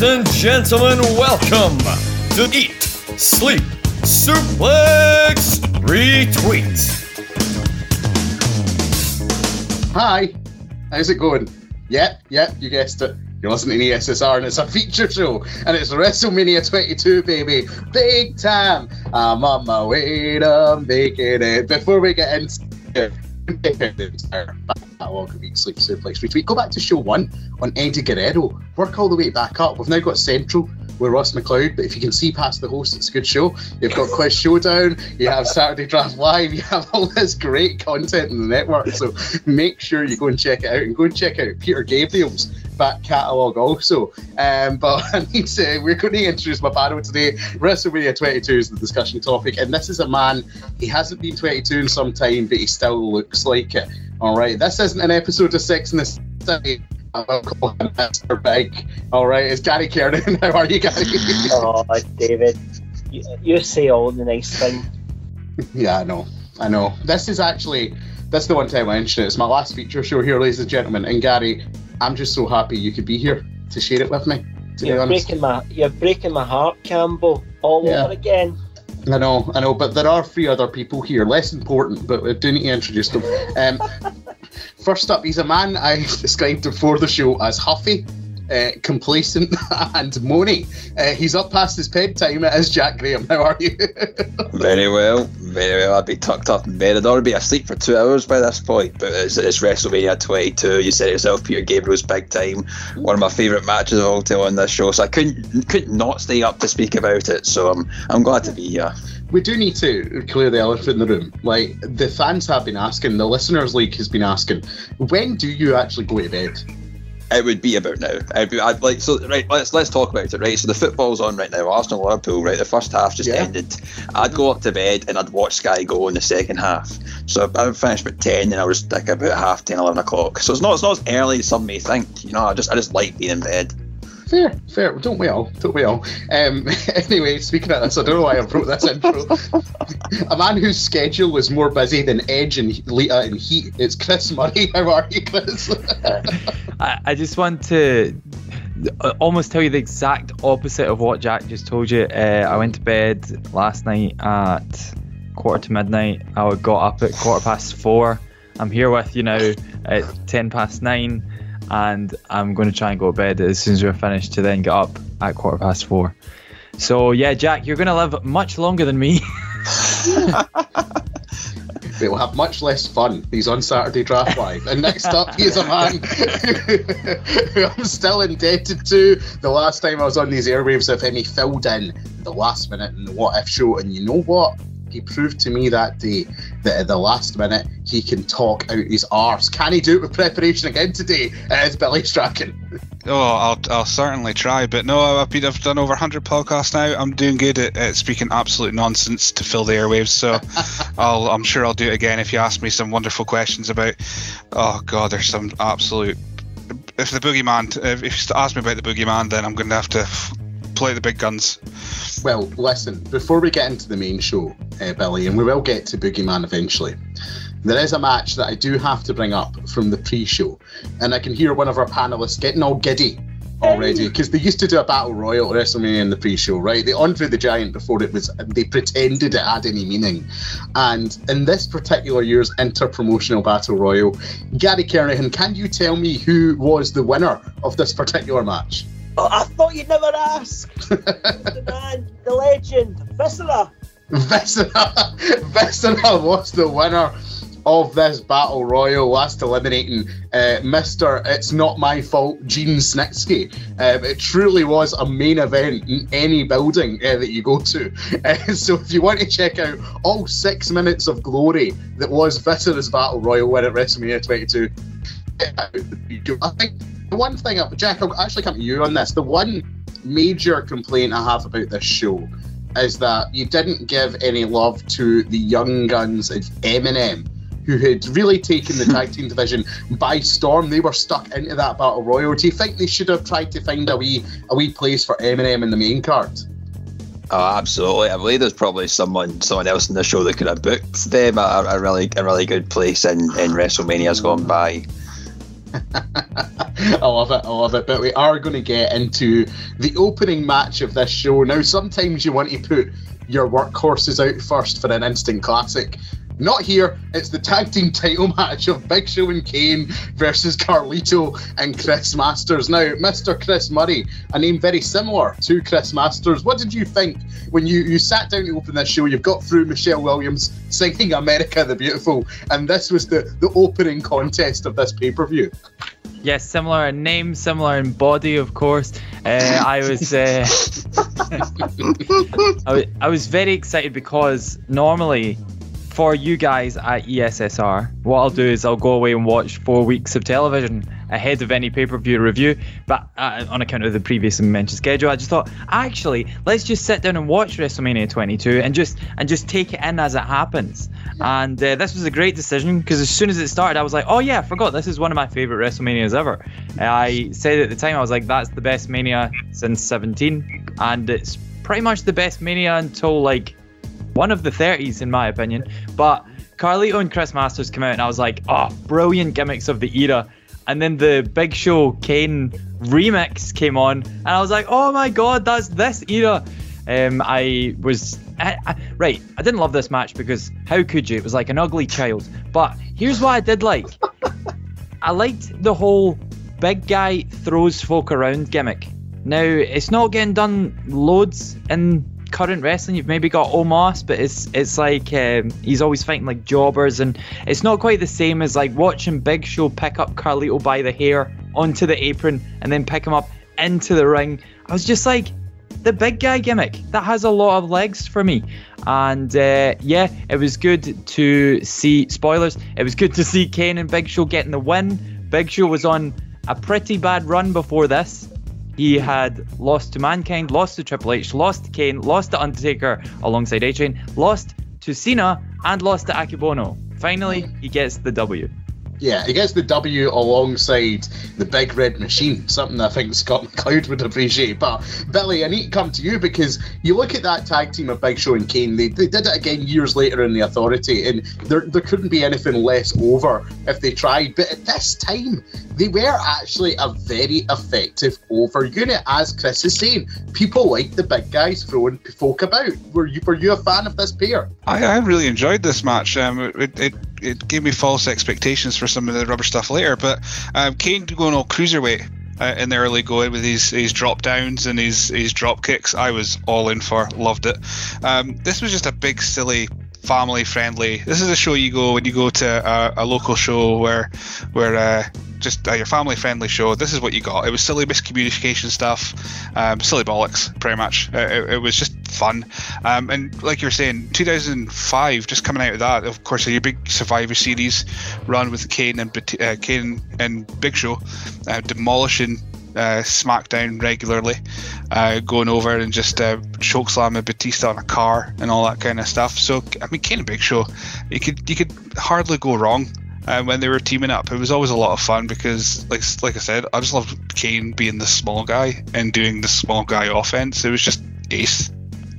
Ladies and gentlemen, welcome to Eat, Sleep, Suplex, Retweet. Hi, how's it going? Yep, yep, you guessed it. You're listening to ESSR and it's a feature show and it's WrestleMania 22, baby. Big time. I'm on my way to making it. Before we get into catalog of Sleep Suplex Retweet, go back to show one on Eddie Guerrero. Work all the way back up. We've now got Central with Ross McLeod, but if you can see past the host, it's a good show. You've got Quiz Showdown, you have Saturday Draft Live, you have all this great content in the network. So make sure you go and check it out and go and check out Peter Gabriel's back catalogue also. Um, but I need to, we're going to introduce my panel today. WrestleMania 22 is the discussion topic, and this is a man, he hasn't been 22 in some time, but he still looks like it. All right, this isn't an episode of Sex in the City. I'll call him Mr. Big. All right, it's Gary Kernan. How are you, Gary? Oh, David, you, you say all the nice things. yeah, I know. I know. This is actually this is the one time I mentioned it. It's my last feature show here, ladies and gentlemen. And Gary, I'm just so happy you could be here to share it with me. You're breaking my you're breaking my heart, Campbell, all Yeah. over again. I know, I know, but there are three other people here, less important, but we do need to introduce them. Um, first up, he's a man I described before the show as huffy, uh, complacent, and moany. Uh, he's up past his bedtime. It is Jack Graham. How are you? Very well, very well. I'd be tucked up in bed. I'd already be asleep for two hours by this point, but it's, it's WrestleMania 22. You said it yourself, Peter Gabriel's big time. One of my favourite matches of all time on this show, so I couldn't couldn't not stay up to speak about it. So I'm I'm glad to be here. we do need to clear the elephant in the room. Like the fans have been asking, the listeners' league has been asking, when do you actually go to bed? It would be about now. I'd be, I'd like so right. Let's let's talk about it. Right. So the football's on right now. Arsenal Liverpool. Right. The first half just Yeah. ended. I'd go up to bed and I'd watch Sky go in the second half. So I would finish about ten and I was like about half 10, 11 o'clock. So it's not it's not as early as some may think. You know. I just I just like being in bed. Fair, fair. Don't we all? Don't we all? Um, anyway, speaking of this, I don't know why I wrote this intro. a man whose schedule is more busy than Edge and Lita and Heat. It's Chris Murray. How are you, Chris? I, I just want to uh, almost tell you the exact opposite of what Jack just told you. Uh, I went to bed last night at quarter to midnight. I got up at quarter past four. I'm here with you now at ten past nine, and I'm going to try and go to bed as soon as we're finished to then get up at quarter past four. So yeah, Jack, you're going to live much longer than me. We'll have much less fun. He's on Saturday Draft Live. And next up, he is a man who I'm still indebted to. The last time I was on these airwaves of him, he filled in the last minute in the What If show. And you know what? He proved to me that day that at the last minute he can talk out his arse. Can he do it with preparation again today? It's Billy Strachan. Oh, I'll, I'll certainly try, but no, I've been I've done over 100 podcasts now. I'm doing good at, at speaking absolute nonsense to fill the airwaves, so I'll I'm sure I'll do it again if you ask me some wonderful questions about. Oh God, there's some absolute. If the boogeyman, if if you ask me about the boogeyman, then I'm going to have to play the big guns. Well, listen, before we get into the main show, uh, Billy, and we will get to Boogeyman eventually, there is a match that I do have to bring up from the pre show. And I can hear one of our panelists getting all giddy already because they used to do a battle royal at WrestleMania in the pre show, right? The Andre the Giant before it was, they pretended it had any meaning. And in this particular year's inter promotional battle royal, Gary Kernahan, can you tell me who was the winner of this particular match? Oh, I thought you'd never ask. the man, the legend, Viscera. Vesna, Vesna was the winner of this battle royal, last eliminating uh, Mr. It's Not My Fault, Gene Snitsky. Um, it truly was a main event in any building uh, that you go to. Uh, so if you want to check out all six minutes of glory that was Viscera's battle royal win at WrestleMania 22, check out the video. I think one thing, Jack, I'll actually come to you on this. The one major complaint I have about this show is that you didn't give any love to the young guns of MNM, who had really taken the tag team division by storm. They were stuck into that battle royal. Do you think they should have tried to find a wee a wee place for MNM in the main card? Oh, absolutely. I believe there's probably someone someone else in the show that could have booked them a, a really a really good place in, in WrestleMania's gone by. I love it. I love it. But we are going to get into the opening match of this show. Now, sometimes you want to put your workhorses out first for an instant classic. Not here. It's the tag team title match of Big Show and Kane versus Carlito and Chris Masters. Now, Mr. Chris Murray, a name very similar to Chris Masters. What did you think when you, you sat down to open this show? You've got through Michelle Williams singing America the Beautiful, and this was the, the opening contest of this pay per view. Yes, similar in name, similar in body, of course. Uh, I was, uh, I was, I was very excited because normally for you guys at ESSR, what I'll do is I'll go away and watch four weeks of television ahead of any pay-per-view review. But uh, on account of the previously mentioned schedule, I just thought actually let's just sit down and watch WrestleMania 22 and just and just take it in as it happens. And uh, this was a great decision because as soon as it started, I was like, oh yeah, I forgot this is one of my favorite WrestleManias ever. I said at the time I was like, that's the best Mania since 17, and it's pretty much the best Mania until like one of the 30s in my opinion. But Carlito and Chris Masters come out and I was like, oh, brilliant gimmicks of the era. And then the Big Show Kane remix came on and I was like, oh my god, that's this era. Um, I was I, I, right. I didn't love this match because how could you? It was like an ugly child. But here's what I did like. I liked the whole big guy throws folk around gimmick. Now it's not getting done loads in current wrestling. You've maybe got Omos, but it's it's like um, he's always fighting like jobbers, and it's not quite the same as like watching Big Show pick up Carlito by the hair onto the apron and then pick him up into the ring. I was just like, the big guy gimmick that has a lot of legs for me and uh, yeah it was good to see spoilers it was good to see kane and big show getting the win big show was on a pretty bad run before this he had lost to mankind lost to triple h lost to kane lost to undertaker alongside a-train lost to cena and lost to akebono finally he gets the w Yeah, he gets the W alongside the Big Red Machine, something I think Scott McLeod would appreciate. But Billy, I need to come to you because you look at that tag team of Big Show and Kane. They, they did it again years later in the Authority, and there there couldn't be anything less over if they tried. But at this time, they were actually a very effective over unit, as Chris is saying. People like the big guys throwing folk about. Were you were you a fan of this pair? I, I really enjoyed this match. Um, it, it it gave me false expectations for some of the rubber stuff later, but um, Kane going all cruiserweight uh, in the early going with his his drop downs and his his drop kicks, I was all in for. Loved it. Um, this was just a big silly family friendly. This is a show you go when you go to a, a local show where where uh, just uh, your family friendly show. This is what you got. It was silly miscommunication stuff, um, silly bollocks, pretty much. It, it was just fun. Um, and like you were saying, 2005, just coming out of that, of course, your big Survivor Series run with Kane and uh, Kane and Big Show, uh, demolishing uh, SmackDown regularly, uh, going over and just uh, choke slamming Batista on a car and all that kind of stuff. So I mean, Kane and Big Show, you could you could hardly go wrong. Uh, when they were teaming up, it was always a lot of fun because, like like I said, I just loved Kane being the small guy and doing the small guy offense. It was just ace.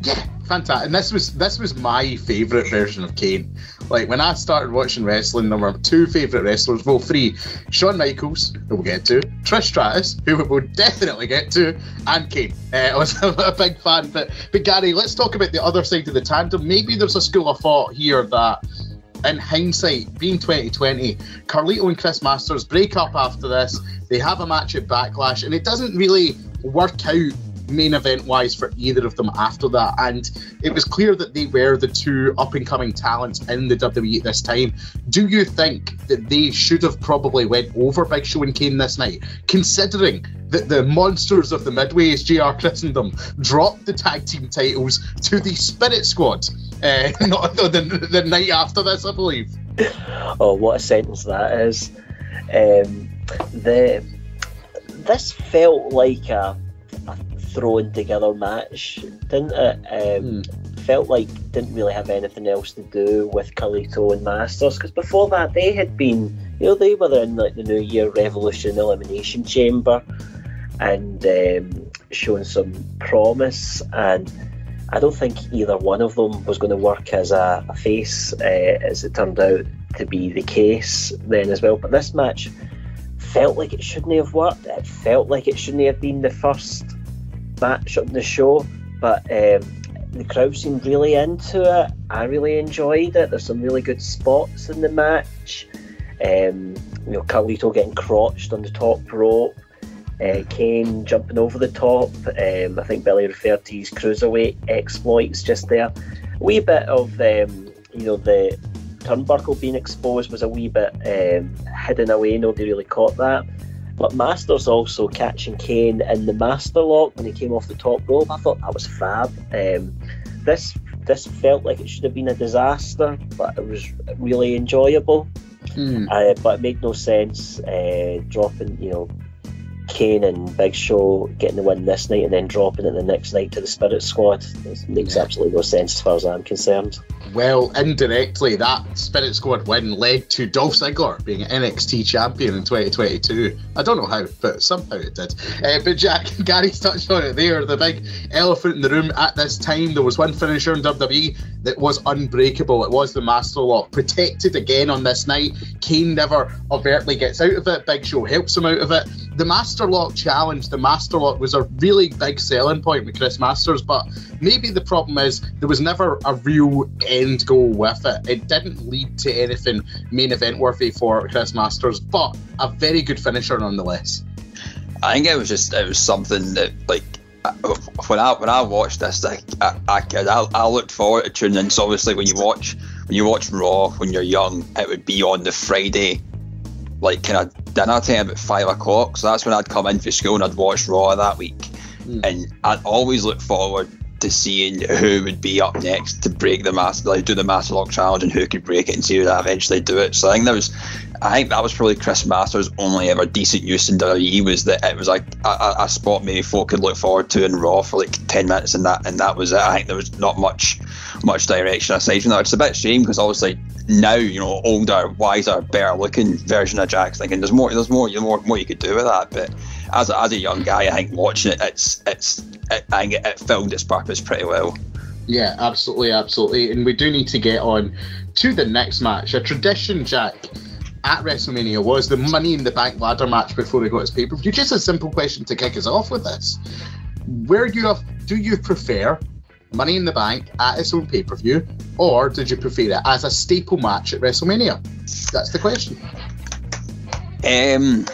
Yeah, fantastic. And this was this was my favourite version of Kane. Like when I started watching wrestling, there were two favourite wrestlers, well three. Shawn Michaels, who we'll get to, Trish Stratus, who we will definitely get to, and Kane. Uh, I was a big fan. But but Gary, let's talk about the other side of the tandem. Maybe there's a school of thought here that in hindsight, being 2020, Carlito and Chris Masters break up after this. They have a match at Backlash, and it doesn't really work out main event wise for either of them after that. And it was clear that they were the two up and coming talents in the WWE at this time. Do you think that they should have probably went over Big Show and Kane this night, considering that the monsters of the Midway, JR christened them, dropped the tag team titles to the Spirit Squad? Uh, not the, the night after this, I believe. Oh, what a sentence that is! Um, the this felt like a thrown together match, didn't it? Um, Felt like didn't really have anything else to do with Carlito and Masters because before that they had been, you know, they were in like the New Year Revolution Elimination Chamber and um, showing some promise and. I don't think either one of them was going to work as a, a face, uh, as it turned out to be the case then as well. But this match felt like it shouldn't have worked. It felt like it shouldn't have been the first match on the show, but um, the crowd seemed really into it. I really enjoyed it. There's some really good spots in the match. Um, you know, Carlito getting crotched on the top rope. Uh, Kane jumping over the top. Um, I think Billy referred to his cruiserweight exploits just there. A wee bit of, um, you know, the turnbuckle being exposed was a wee bit um, hidden away. Nobody really caught that. But Masters also catching Kane in the Master Lock when he came off the top rope. I thought that was fab. Um, this this felt like it should have been a disaster, but it was really enjoyable. Hmm. Uh, but it made no sense uh, dropping, you know, Kane and Big Show getting the win this night and then dropping it the next night to the Spirit Squad. It makes absolutely no sense as far as I'm concerned. Well, indirectly, that Spirit Squad win led to Dolph Ziggler being NXT champion in 2022. I don't know how, but somehow it did. Uh, but Jack, and Gary's touched on it there. The big elephant in the room at this time, there was one finisher in WWE that was unbreakable. It was the Master Lock. Protected again on this night. Kane never overtly gets out of it. Big Show helps him out of it. The Master Lock challenge, the Master Lock was a really big selling point with Chris Masters, but maybe the problem is there was never a real end goal with it. It didn't lead to anything main event worthy for Chris Masters, but a very good finisher nonetheless. I think it was just it was something that like when I when I watched this, I I, I, I, I looked forward to tuning in. So obviously, when you watch when you watch Raw when you're young, it would be on the Friday, like kind of dinner time at five o'clock. So that's when I'd come in for school and I'd watch Raw that week, Mm. and I'd always look forward to seeing who would be up next to break the master, like do the Master Lock challenge, and who could break it and see who would eventually do it. So I think that was, I think that was probably Chris Masters' only ever decent use in WWE was that it was like a, a, a spot maybe folk could look forward to in Raw for like ten minutes, and that and that was it. I think there was not much much direction aside from that. It's a bit shame because obviously now you know older, wiser, better looking version of Jack's thinking there's more there's more you more more you could do with that, but. As a, as a young guy, I think watching it, it's it's it, I think it, it filled its purpose pretty well. Yeah, absolutely, absolutely. And we do need to get on to the next match. A tradition, Jack, at WrestleMania was the Money in the Bank ladder match before we got his pay per view. Just a simple question to kick us off with this: Where you have, do you prefer Money in the Bank at its own pay per view, or did you prefer it as a staple match at WrestleMania? That's the question. Um,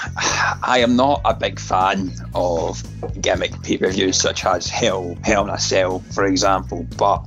I am not a big fan of gimmick pay per views such as Hell, Hell in a Cell, for example, but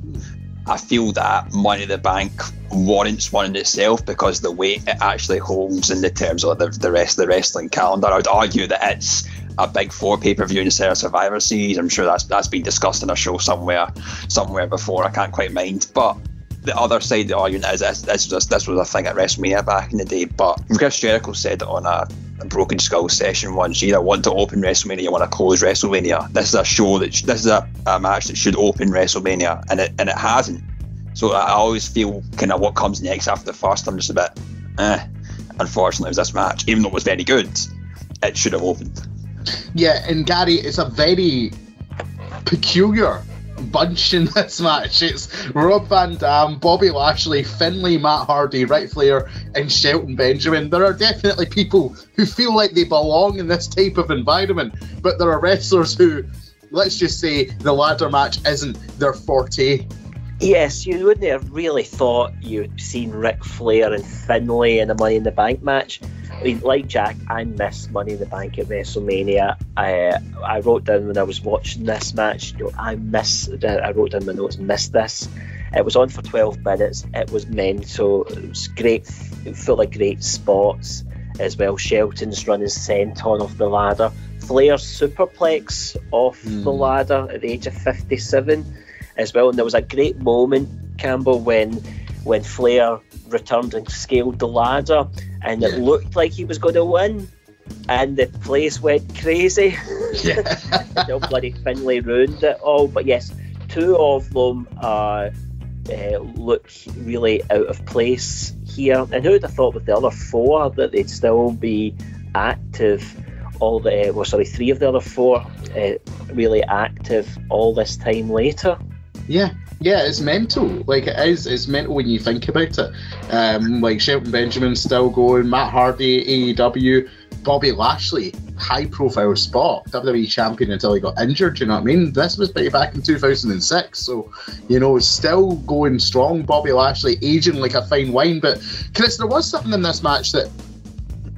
I feel that Money in the Bank warrants one in itself because the weight it actually holds in the terms of the, the rest of the wrestling calendar. I would argue that it's a big four pay per view instead of Survivor Series. I'm sure that's that's been discussed in a show somewhere somewhere before. I can't quite mind, but the other side of the argument is this, this, this was a thing at WrestleMania back in the day. But Chris Jericho said on a, a Broken Skull session once. You either want to open WrestleMania, you want to close WrestleMania. This is a show that sh- this is a, a match that should open WrestleMania, and it and it hasn't. So I I always feel kind of what comes next after the first. I'm just a bit, eh. Unfortunately, it was this match, even though it was very good, it should have opened. Yeah, and Gary, it's a very peculiar bunch in this match. It's Rob Van Dam, Bobby Lashley, Finlay, Matt Hardy, Ric Flair, and Shelton Benjamin. There are definitely people who feel like they belong in this type of environment, but there are wrestlers who, let's just say, the ladder match isn't their forte. Yes, you wouldn't have really thought you'd seen Ric Flair and Finlay in a Money in the Bank match. I mean, like Jack, I miss Money in the Bank at WrestleMania. I I wrote down when I was watching this match, you know, I miss. I wrote down my notes, miss this. It was on for 12 minutes. It was mental. It was great, full of great spots as well. Shelton's running senton off the ladder. Flair's superplex off the Hmm. ladder at the age of 57 as well. And there was a great moment, Campbell, when when Flair returned and scaled the ladder, and it looked like he was going to win, and the place went crazy. Yeah. no bloody Finlay ruined it all. But yes, two of them uh, uh, look really out of place here. And who would have thought with the other four that they'd still be active? All the well, sorry, three of the other four uh, really active all this time later. Yeah, yeah, it's mental. Like it is, it's mental when you think about it. Um, like Shelton Benjamin still going, Matt Hardy, AEW, Bobby Lashley, high profile spot, WWE champion until he got injured. You know what I mean? This was back in 2006, so you know, still going strong. Bobby Lashley aging like a fine wine. But Chris, there was something in this match that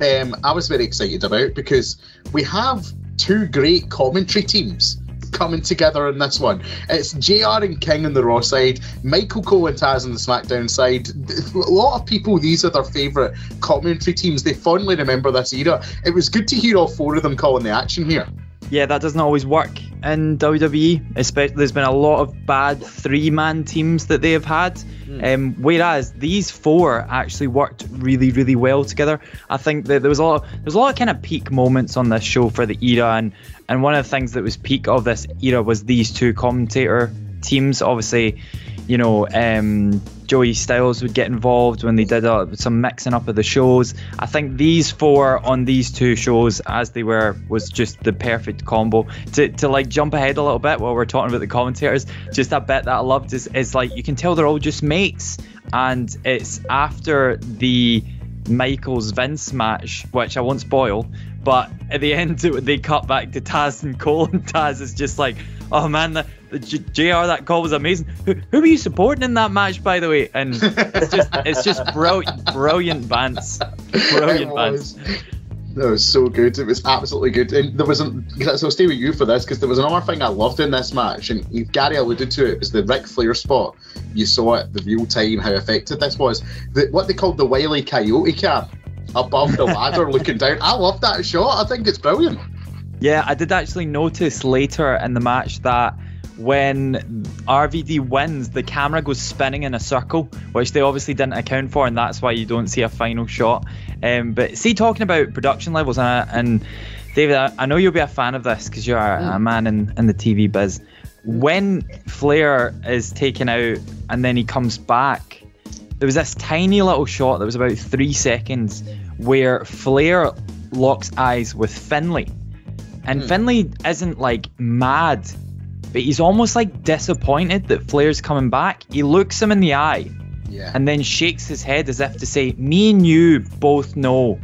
um, I was very excited about because we have two great commentary teams coming together in this one. It's JR and King on the Raw side, Michael Cole and Taz on the SmackDown side. A lot of people, these are their favourite commentary teams. They fondly remember this era. It was good to hear all four of them calling the action here. Yeah, that doesn't always work in WWE. Especially, there's been a lot of bad three-man teams that they have had. Mm. Um, whereas these four actually worked really, really well together. I think that there was a lot, there was a lot of kind of peak moments on this show for the era, and and one of the things that was peak of this era was these two commentator teams. Obviously, you know, um, Joey Styles would get involved when they did uh, some mixing up of the shows. I think these four on these two shows, as they were, was just the perfect combo. To, to like jump ahead a little bit while we're talking about the commentators, just a bit that I loved is, is like you can tell they're all just mates, and it's after the Michaels Vince match, which I won't spoil, but at the end they cut back to Taz and Cole, and Taz is just like, oh man, the, the JR that call was amazing. Who, who were you supporting in that match, by the way? And it's just it's just brilliant, brilliant bands, brilliant bands. That was so good. It was absolutely good. And there was an, so I'll stay with you for this because there was another thing I loved in this match, and Gary alluded to it, was the Ric Flair spot. You saw it, the real time, how effective this was. The, what they called the Wiley Coyote cam above the ladder looking down. I love that shot. I think it's brilliant. Yeah, I did actually notice later in the match that when RVD wins, the camera goes spinning in a circle, which they obviously didn't account for, and that's why you don't see a final shot. Um, but see, talking about production levels, and, and David, I, I, know you'll be a fan of this because you're a, a, mm. man in, in the TV biz. When Flair is taken out and then he comes back, there was this tiny little shot that was about three seconds where Flair locks eyes with Finlay. And mm. Finlay isn't like mad but he's almost like disappointed that Flair's coming back. He looks him in the eye yeah. and then shakes his head as if to say, Me and you both know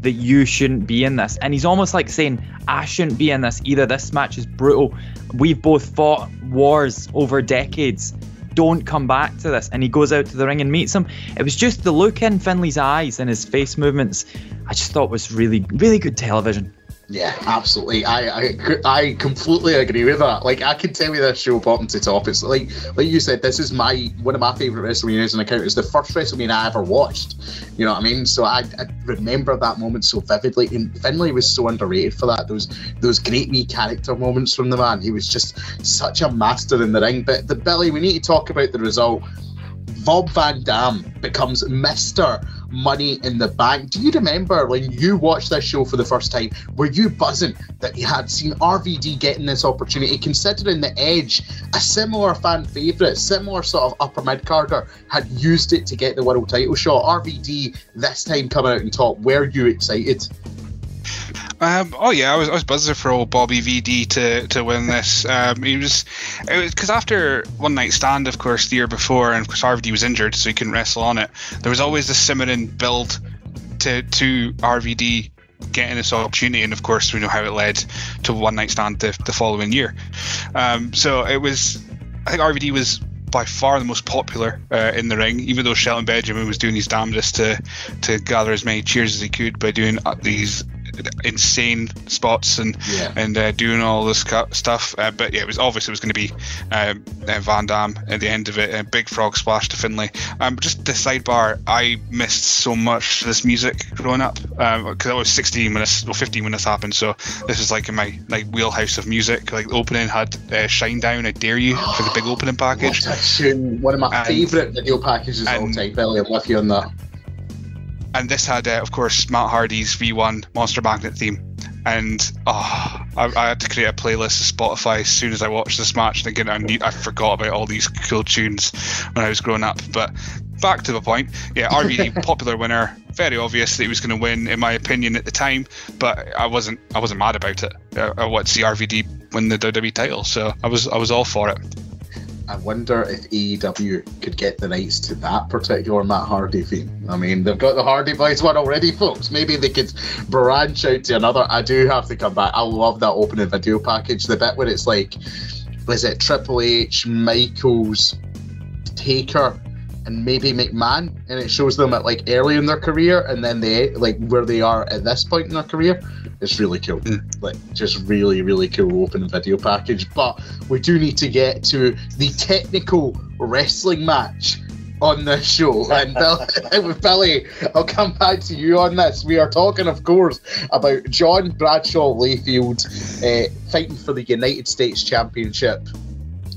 that you shouldn't be in this. And he's almost like saying, I shouldn't be in this either. This match is brutal. We've both fought wars over decades. Don't come back to this. And he goes out to the ring and meets him. It was just the look in Finlay's eyes and his face movements. I just thought was really, really good television. Yeah, absolutely. I, I I completely agree with that. Like I can tell you this show bottom to top. It's like like you said, this is my one of my favorite WrestleManias on account. It's the first WrestleMania I ever watched. You know what I mean? So I, I remember that moment so vividly. And Finlay was so underrated for that. Those those great wee character moments from the man. He was just such a master in the ring. But the Billy, we need to talk about the result. Rob Van Dam becomes Mr. Money in the Bank. Do you remember when you watched this show for the first time? Were you buzzing that you had seen RVD getting this opportunity, considering the Edge, a similar fan favourite, similar sort of upper mid carder, had used it to get the world title shot? RVD this time coming out on top. Were you excited? Um, oh yeah, I was I was buzzing for old Bobby VD to, to win this. Um, he was it was because after one night stand, of course, the year before, and because RVD was injured, so he couldn't wrestle on it. There was always this simmering build to to RVD getting this opportunity, and of course, we know how it led to one night stand the, the following year. Um, so it was, I think RVD was by far the most popular uh, in the ring, even though Shelton Benjamin was doing his damnedest to to gather as many cheers as he could by doing uh, these insane spots and yeah. and uh, doing all this stuff. Uh, but yeah, it was obviously it was going to be um, uh, Van Dam at the end of it. A big frog splash to Finlay. Um, just the sidebar, I missed so much this music growing up because um, I was 16 when this, well, 15 when this happened. So this is like in my like wheelhouse of music. Like the opening had uh, Shinedown, I Dare You for the big opening package. What a tune! One of my favourite video packages of all time. Billy, I'm with you on that and this had, uh, of course, Matt Hardy's V1 Monster Magnet theme. And oh, I, I, had to create a playlist of Spotify as soon as I watched this match, thinking I need, I forgot about all these cool tunes when I was growing up. But back to the point, yeah, RVD popular winner, very obvious that he was going to win, in my opinion, at the time. But I wasn't, I wasn't mad about it. I, I wanted to see RVD win the WWE title, so I was, I was all for it. I wonder if AEW could get the rights to that particular Matt Hardy theme. I mean, they've got the Hardy Boys one already, folks. Maybe they could branch out to another. I do have to come back. I love that opening video package. The bit where it's like, was it Triple H, Michaels, Taker, and maybe McMahon, and it shows them at like early in their career, and then they like where they are at this point in their career. It's really cool, like just really really cool open video package. But we do need to get to the technical wrestling match on this show. And Bill, with Billy, I'll come back to you on this. We are talking, of course, about John Bradshaw Layfield uh, fighting for the United States Championship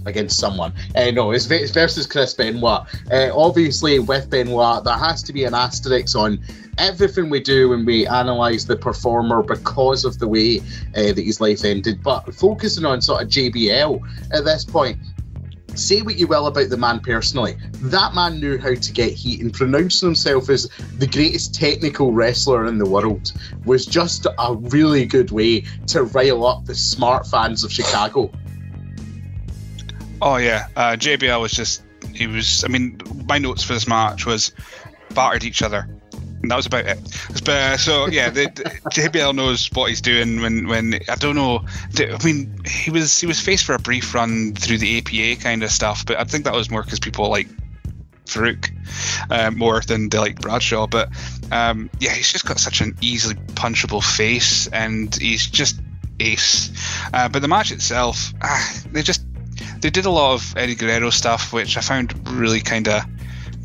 against someone. Uh, no, it's, it's versus Chris Benoit. Uh, obviously, with Benoit, there has to be an asterisk on everything we do when we analyse the performer because of the way uh, that his life ended. But focusing on sort of JBL at this point, say what you will about the man personally, that man knew how to get heat and pronouncing himself as the greatest technical wrestler in the world was just a really good way to rile up the smart fans of Chicago. Oh yeah, uh, JBL was just he was. I mean, my notes for this match was battered each other. And that was about it. But, uh, so yeah, the, the, JBL knows what he's doing. When when I don't know, I mean, he was he was faced for a brief run through the APA kind of stuff, but I think that was more because people like Farouk uh, more than they like Bradshaw. But um, yeah, he's just got such an easily punchable face, and he's just ace. Uh, but the match itself, ah, they just they did a lot of Eddie Guerrero stuff, which I found really kind of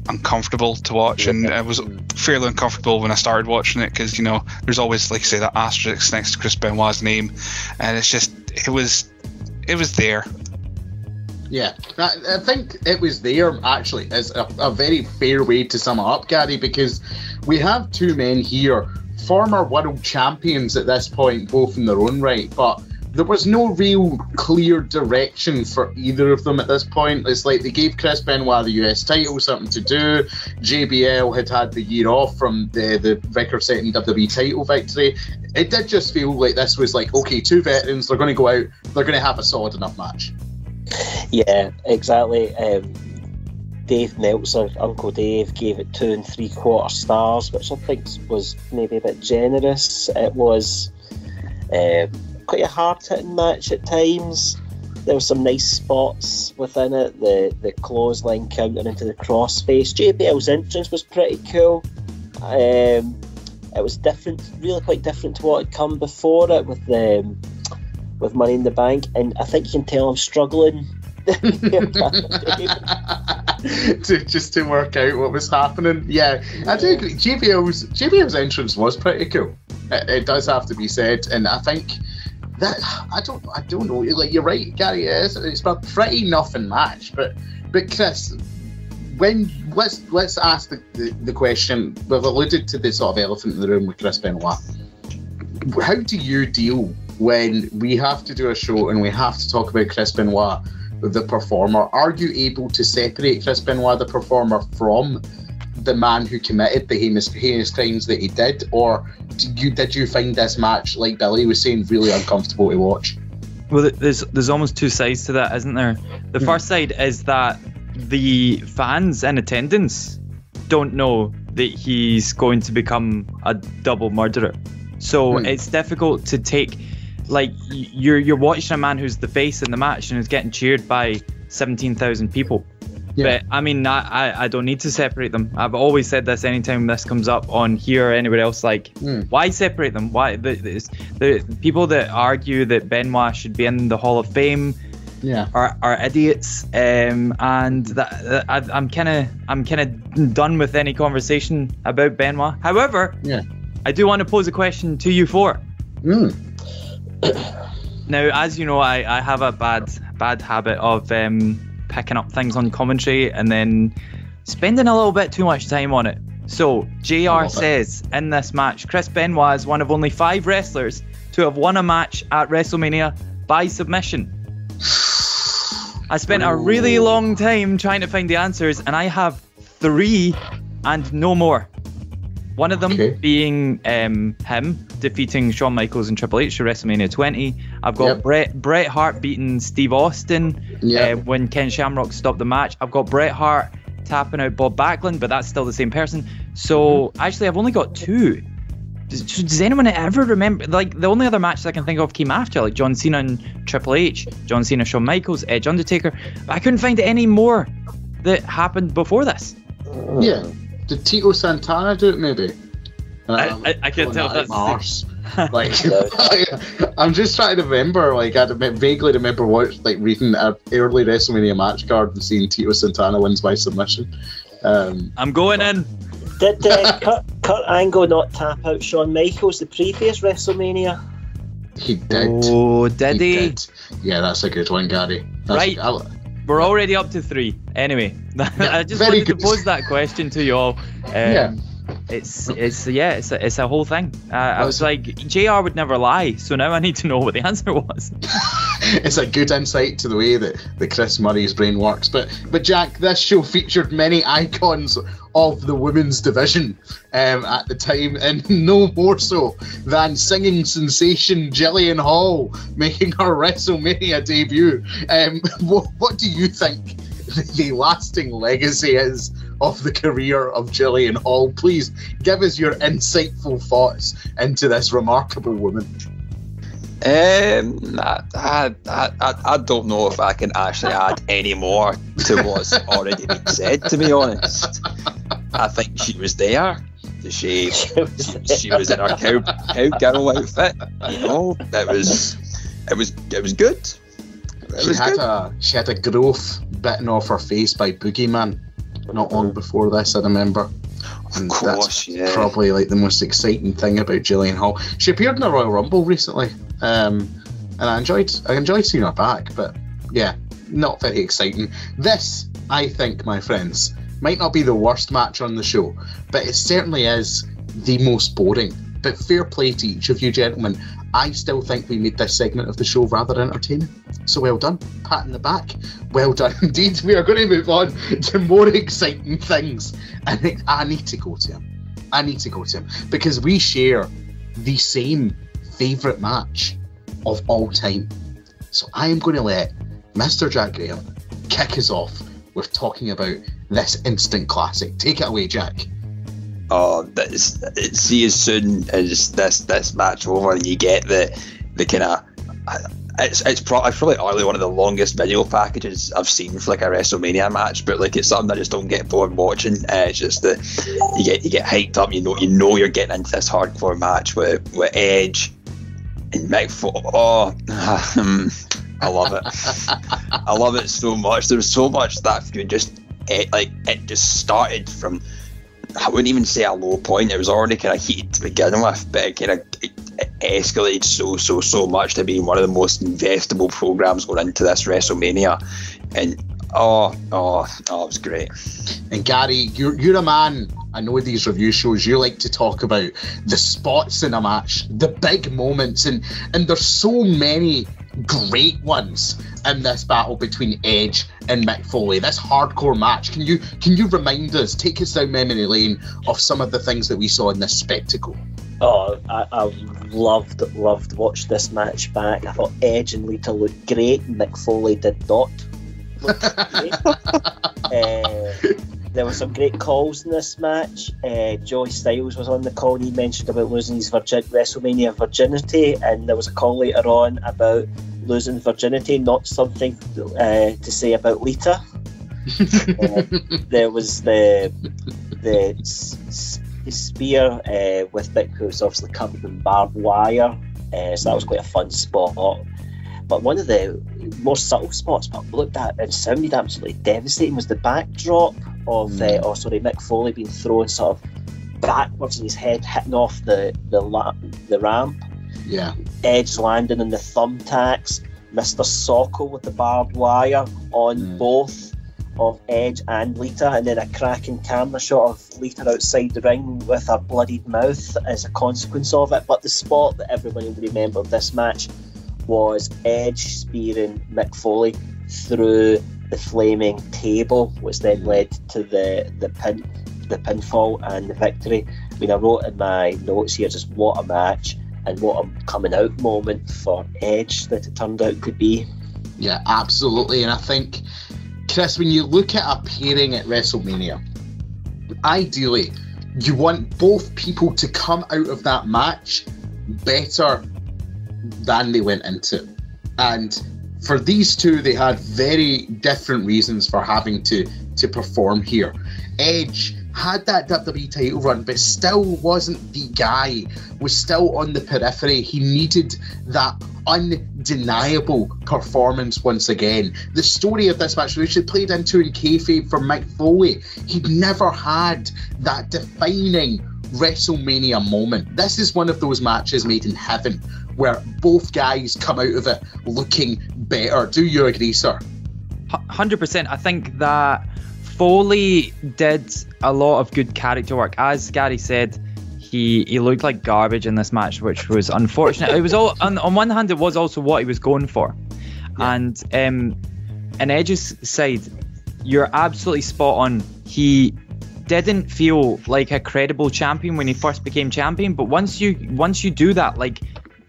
uncomfortable to watch, and I was fairly uncomfortable when I started watching it because you know there's always like I say that asterisk next to Chris Benoit's name, and it's just it was it was there. Yeah, I, I think it was there actually as a, a very fair way to sum it up, Gary, because we have two men here, former world champions at this point, both in their own right, but there was no real clear direction for either of them at this point. It's like they gave Chris Benoit the US title, something to do. JBL had had the year off from the, the record setting WWE title victory. It did just feel like this was like, okay, two veterans, they're going to go out, they're going to have a solid enough match. Yeah, exactly. Um, Dave Meltzer, Uncle Dave, gave it two and three quarter stars, which I think was maybe a bit generous. It was. Um, quite a hard hitting match at times. There were some nice spots within it. The the clothesline counter into the crossface. JBL's entrance was pretty cool. Um, it was different, really quite different to what had come before it with the um, with Money in the Bank, and I think you can tell I'm struggling. to just to work out what was happening. Yeah, I do agree. JBL's JBL's entrance was pretty cool. It, it does have to be said, and I think that I don't I don't know. Like you're right, Gary. It's, it's a pretty nothing match, but but Chris, when let's let's ask the, the, the question. We've alluded to the sort of elephant in the room with Chris Benoit. How do you deal when we have to do a show and we have to talk about Chris Benoit, the performer? Are you able to separate Chris Benoit, the performer, from the man who committed the heinous, heinous crimes that he did, or did you did you find this match, like Billy was saying, really uncomfortable to watch? Well, there's there's almost two sides to that, isn't there? The Hmm. first side is that the fans in attendance don't know that he's going to become a double murderer. So Hmm. it's difficult to take like you're you're watching a man who's the face in the match and is getting cheered by 17,000 people. Yeah. But I mean, I, I I don't need to separate them. I've always said this anytime this comes up on here or anywhere else. Like, Hmm. why separate them? Why the, the, the people that argue that Benoit should be in the Hall of Fame Yeah. are, are idiots. Um, and that, that I, I'm kind of I'm kind of done with any conversation about Benoit. However, Yeah. I do want to pose a question to you four. Mm. Now, as you know, I, I have a bad bad habit of um, picking up things on commentary and then spending a little bit too much time on it. So, JR it. says in this match, Chris Benoit is one of only five wrestlers to have won a match at WrestleMania by submission. I spent a really long time trying to find the answers, and I have three and no more. One of them Okay. being um, him, defeating Shawn Michaels and Triple H at WrestleMania 20. I've got Yep. Bret Bret Hart beating Steve Austin Yeah. uh, when Ken Shamrock stopped the match. I've got Bret Hart tapping out Bob Backlund, but that's still the same person. So actually, I've only got two. Does, does anyone ever remember? Like the only other matches I can think of came after, like John Cena and Triple H, John Cena, Shawn Michaels, Edge, Undertaker. I couldn't find any more that happened before this. Yeah. Did Tito Santana do it maybe? I- Um, I- I can't tell if that's the- Mars. like, I'm just trying to remember. Like, I vaguely remember what, like, reading an early WrestleMania match card and seeing Tito Santana wins by submission. Um, I'm going in. Did uh, Kurt, Kurt Angle not tap out Shawn Michaels the previous WrestleMania? he did. Oh, did he? did. Yeah, that's a good one, Gary. That's Right. A, I- We're already up to three. Anyway, I just very wanted to pose that question to you all. Um, Yeah. It's it's yeah it's a, it's a whole thing. Uh, I was like Jr would never lie, so now I need to know what the answer was. it's a good insight to the way that, that Chris Murray's brain works. But but Jack, this show featured many icons of the women's division um, at the time, and no more so than singing sensation Jillian Hall making her WrestleMania debut. Um, what, what do you think the, lasting legacy is of the career of Jillian Hall? Please give us your insightful thoughts into this remarkable woman. Um, I, I, I, I- don't know if I can actually add any more to what's already been said. To be honest, I think she was there. She she was in her cow cowgirl outfit. You know, it was it was it was good. It She was had good. a she had a growth bitten off her face by Boogeyman not long before this, I remember. And Of course, yeah. probably like the most exciting thing about Jillian Hall. She appeared in a Royal Rumble recently, um, and I enjoyed I enjoyed seeing her back. But yeah, not very exciting. This, I think, my friends, might not be the worst match on the show, but it certainly is the most boring. But fair play to each of you gentlemen. I still think we made this segment of the show rather entertaining. So well done. Pat in the back. Well done indeed. We are going to move on to more exciting things. Think I need to go to him. I need to go to him because we share the same favourite match of all time. So I am going to let Mr. Jack Graham kick us off with talking about this instant classic. Take it away, Jack. Oh, that's, see as soon as this this match over, and you get the the kind of it's it's, pro- it's probably probably one of the longest video packages I've seen for like a WrestleMania match, but like it's something I just don't get bored watching. Uh, it's just that you get you get hyped up, you know you know you're getting into this hardcore match with with Edge and Mick Foley. Oh, I love it. I love it so much. There's so much that feud just it, like it just started from I wouldn't even say a low point. It was already kind of heated to begin with, but it kind of it, it escalated so so so much to being one of the most investable programs going into this WrestleMania, and oh oh oh, it was great. And Gary, you're, you're a man. I know these review shows. You like to talk about the spots in a match, the big moments, and and there's so many great ones in this battle between Edge and Mick Foley. This hardcore match. Can you can you remind us, take us down memory lane of some of the things that we saw in this spectacle? Oh, I, I loved loved watched this match back. I thought Edge and Lita looked great. Mick Foley did not look great. uh, there were some great calls in this match. Uh, Joey Styles was on the call and he mentioned about losing his virgin- WrestleMania virginity, and there was a call later on about losing virginity, not something uh, to say about Lita. Uh, there was the the s- s- spear uh, with Mick, who was obviously covered in barbed wire, uh, so that was quite a fun spot. But one of the more subtle spots, but looked at and sounded absolutely devastating, was the backdrop of, uh, oh sorry, Mick Foley being thrown sort of backwards and his head hitting off the the, la- the ramp. Yeah, Edge landing in the thumbtacks, Mr. Socko with the barbed wire on Mm. both of Edge and Lita, and then a cracking camera shot of Lita outside the ring with a bloodied mouth as a consequence of it. But the spot that everyone will remember of this match was Edge spearing Mick Foley through the flaming table, which then led to the the pin, the pinfall and the victory. I mean, I wrote in my notes here just what a match. And what a coming out moment for Edge that it turned out could be. Yeah, absolutely. And I think, Chris, when you look at a pairing at WrestleMania, ideally, you want both people to come out of that match better than they went into. And for these two, they had very different reasons for having to to perform here. Edge had that WWE title run, but still wasn't the guy. Was still on the periphery. He needed that undeniable performance once again. The story of this match, which they played into in kayfabe for Mick Foley, he'd never had that defining WrestleMania moment. This is one of those matches made in heaven where both guys come out of it looking better. Do you agree, sir? Hundred percent. I think that Foley did a lot of good character work. As Gary said, he he looked like garbage in this match, which was unfortunate. it was all on, on one hand, it was also what he was going for, yeah. and um, on Edge's side, you're absolutely spot on. He didn't feel like a credible champion when he first became champion, but once you once you do that, like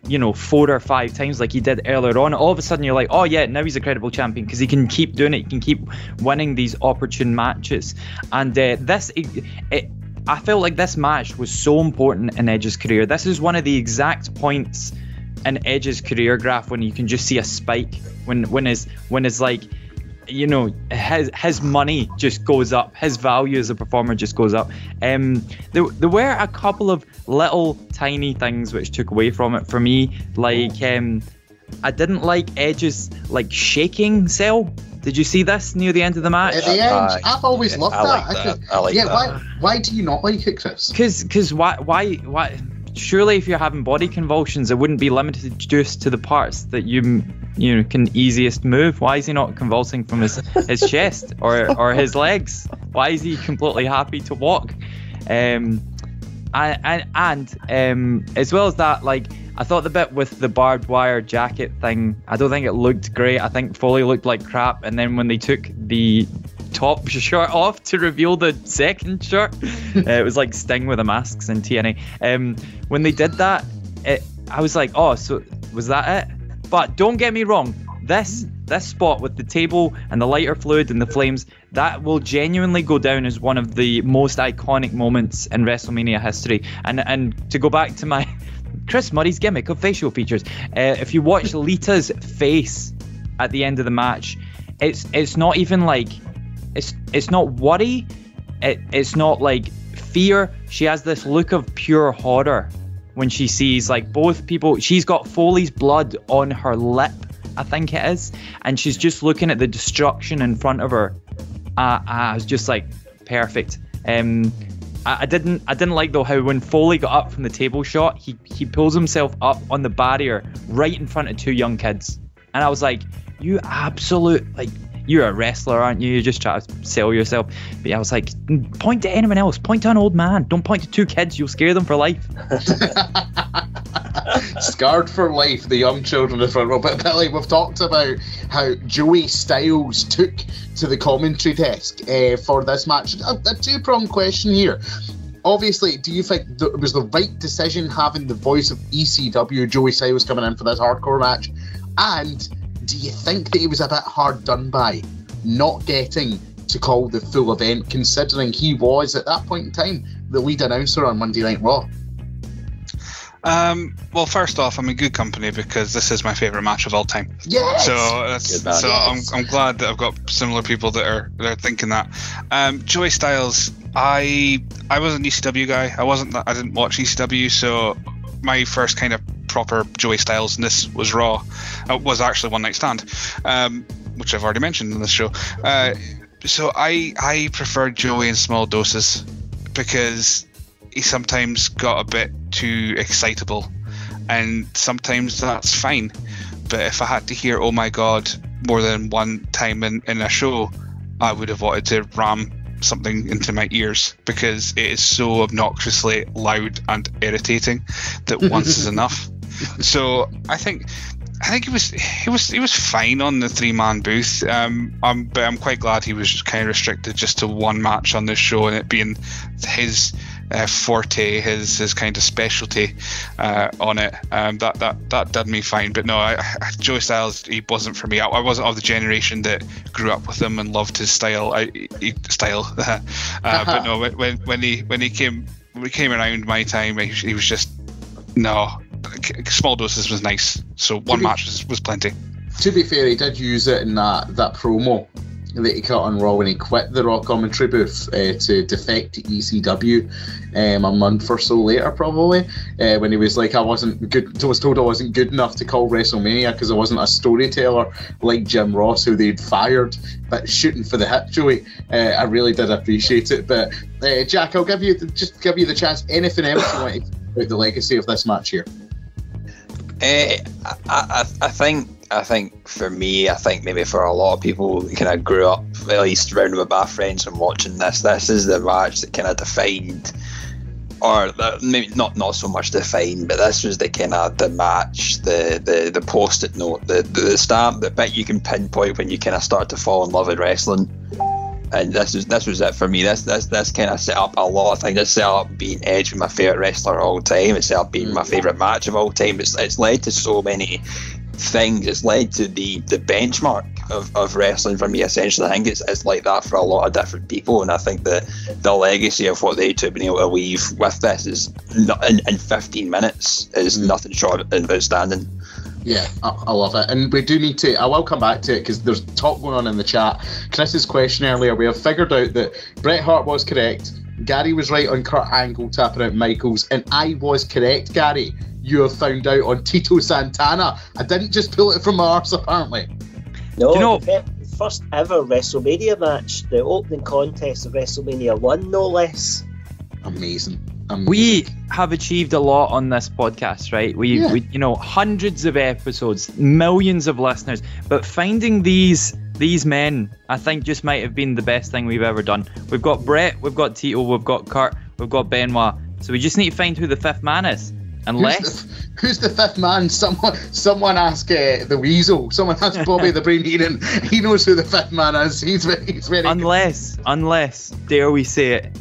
you know, four or five times like he did earlier on, all of a sudden you're like, oh yeah, now he's a credible champion because he can keep doing it, he can keep winning these opportune matches. And uh, this, it, it, I felt like this match was so important in Edge's career. This is one of the exact points in Edge's career graph when you can just see a spike when when his when his like you know his his money just goes up his value as a performer just goes up um there, there were a couple of little tiny things which took away from it for me like um i didn't like edge's like shaking cell did you see this near the end of the match? At the end, uh, I've always loved I that. Like I could- I like yeah, that. why why do you not like it, Chris? Because, because why, why, why? Surely, if you're having body convulsions, it wouldn't be limited just to the parts that you, you know, can easiest move. Why is he not convulsing from his his chest or or his legs? Why is he completely happy to walk? Um, and and, and um, as well as that, like I thought the bit with the barbed wire jacket thing, I don't think it looked great. I think Foley looked like crap, and then when they took the top shirt off to reveal the second shirt. uh, it was like Sting with the masks in TNA. Um, when they did that, it, I was like, oh, so was that it? But don't get me wrong, this this spot with the table and the lighter fluid and the flames, that will genuinely go down as one of the most iconic moments in WrestleMania history. And and to go back to my Chris Murray's gimmick of facial features, uh, if you watch Lita's face at the end of the match, it's it's not even like it's it's not worry it, it's not like fear. She has this look of pure horror when she sees like both people she's got foley's blood on her lip i think it is and she's just looking at the destruction in front of her. Uh, i was just like perfect. Um I, I didn't I didn't like though how when Foley got up from the table shot, he he pulls himself up on the barrier right in front of two young kids. And I was like, you absolute like you're a wrestler, aren't you? You just try to sell yourself. But yeah, I was like, point to anyone else. Point to an old man. Don't point to two kids. You'll scare them for life. Scarred for life, the young children in the front row. But Billy, we've talked about how Joey Styles took to the commentary desk uh, for this match. A, a two-pronged question here. Obviously, do you think that it was the right decision having the voice of ECW, Joey Styles, coming in for this hardcore match? And do you think that he was a bit hard done by not getting to call the full event, considering he was at that point in time the lead announcer on Monday Night Raw? Um, well, first off, I'm in good company because this is my favorite match of all time. Yes. So that's Good man. so Yes. I'm, I'm glad that I've got similar people that are that are thinking that. Um, Joey Styles, I I was an ECW guy. I wasn't I didn't watch ECW, so my first kind of proper Joey Styles and this was Raw. Uh, was actually One Night Stand, um, which I've already mentioned in this show. Uh, so I I prefer Joey in small doses because he sometimes got a bit too excitable, and sometimes that's fine. But if I had to hear "Oh my God" more than one time in, in a show, I would have wanted to ram something into my ears because it is so obnoxiously loud and irritating that once is enough. So I think I think he was he was he was fine on the three man booth. Um, um, but I'm quite glad he was kind of restricted just to one match on this show and it being his uh, forte, his his kind of specialty uh, on it. Um, that that that did me fine. But no, I, I, Joey Styles he wasn't for me. I, I, wasn't of the generation that grew up with him and loved his style. I, he, style. uh, but no, when when he when he came when he came around my time, he, he was just no. Small doses was nice. So one match was, was plenty. To be fair, he did use it in that that promo that he cut on Raw when he quit the Raw commentary booth uh, to defect to ECW um, a month or so later, probably, uh, when he was like, I wasn't good, I was told I wasn't good enough to call WrestleMania because I wasn't a storyteller like Jim Ross, who they'd fired, but shooting for the hip, Joey. Uh, I really did appreciate it. But uh, Jack, I'll give you just give you the chance. Anything else you want to about the legacy of this match here? Uh, I, I, I think I think for me, I think maybe for a lot of people who kind of grew up at least with my friends and watching this, this is the match that kind of defined, or maybe not not so much defined, but this was the kind of the match, the the the post-it note, the the stamp, the bit you can pinpoint when you kind of start to fall in love with wrestling. And this was this was it for me. This this this kind of set up a lot of things. It set up being Edge, my favorite wrestler of all time. It set up being my favorite match of all time. It's, it's led to so many things. It's led to the the benchmark of, of wrestling for me. Essentially, I think it's, it's like that for a lot of different people, and I think the the legacy of what they two have been able to weave with this is not, in, in 15 minutes is mm. nothing short of outstanding. Yeah, I, I, love it. And we do need to, I will come back to it because there's talk going on in the chat. Chris's question earlier, we have figured out that Bret Hart was correct. Gary was right on Kurt Angle tapping out Michaels, and I was correct, Gary you have found out on Tito Santana. I didn't just pull it from my arse, apparently. No, you know, the first ever WrestleMania match, the opening contest of WrestleMania 1, no less. Amazing. Amazing. We have achieved a lot on this podcast, right? We, yeah. we, you know, hundreds of episodes, millions of listeners, but finding these these men, I think, just might have been the best thing we've ever done. We've got Bret, we've got Tito, we've got Kurt, we've got Benoit. So we just need to find who the fifth man is. Unless who's the, who's the fifth man? Someone, someone ask uh, the Weasel. Someone ask Bobby the Brain Heenan. He knows who the fifth man is. He's he's very. Unless, unless dare we say it,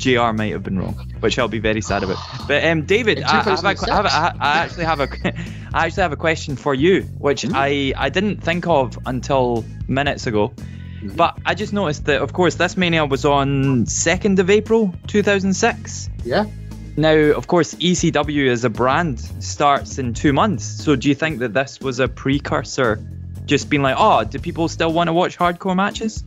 JR might have been wrong, which I'll be very sad about. But um, David, I, have a, I, have a, I actually have a, I actually have a question for you, which mm-hmm. I I didn't think of until minutes ago. Mm-hmm. But I just noticed that, of course, this mania was on 2nd of April 2006. Yeah. Now, of course, ECW as a brand starts in two months. So, do you think that this was a precursor? Just being like, oh, do people still want to watch hardcore matches?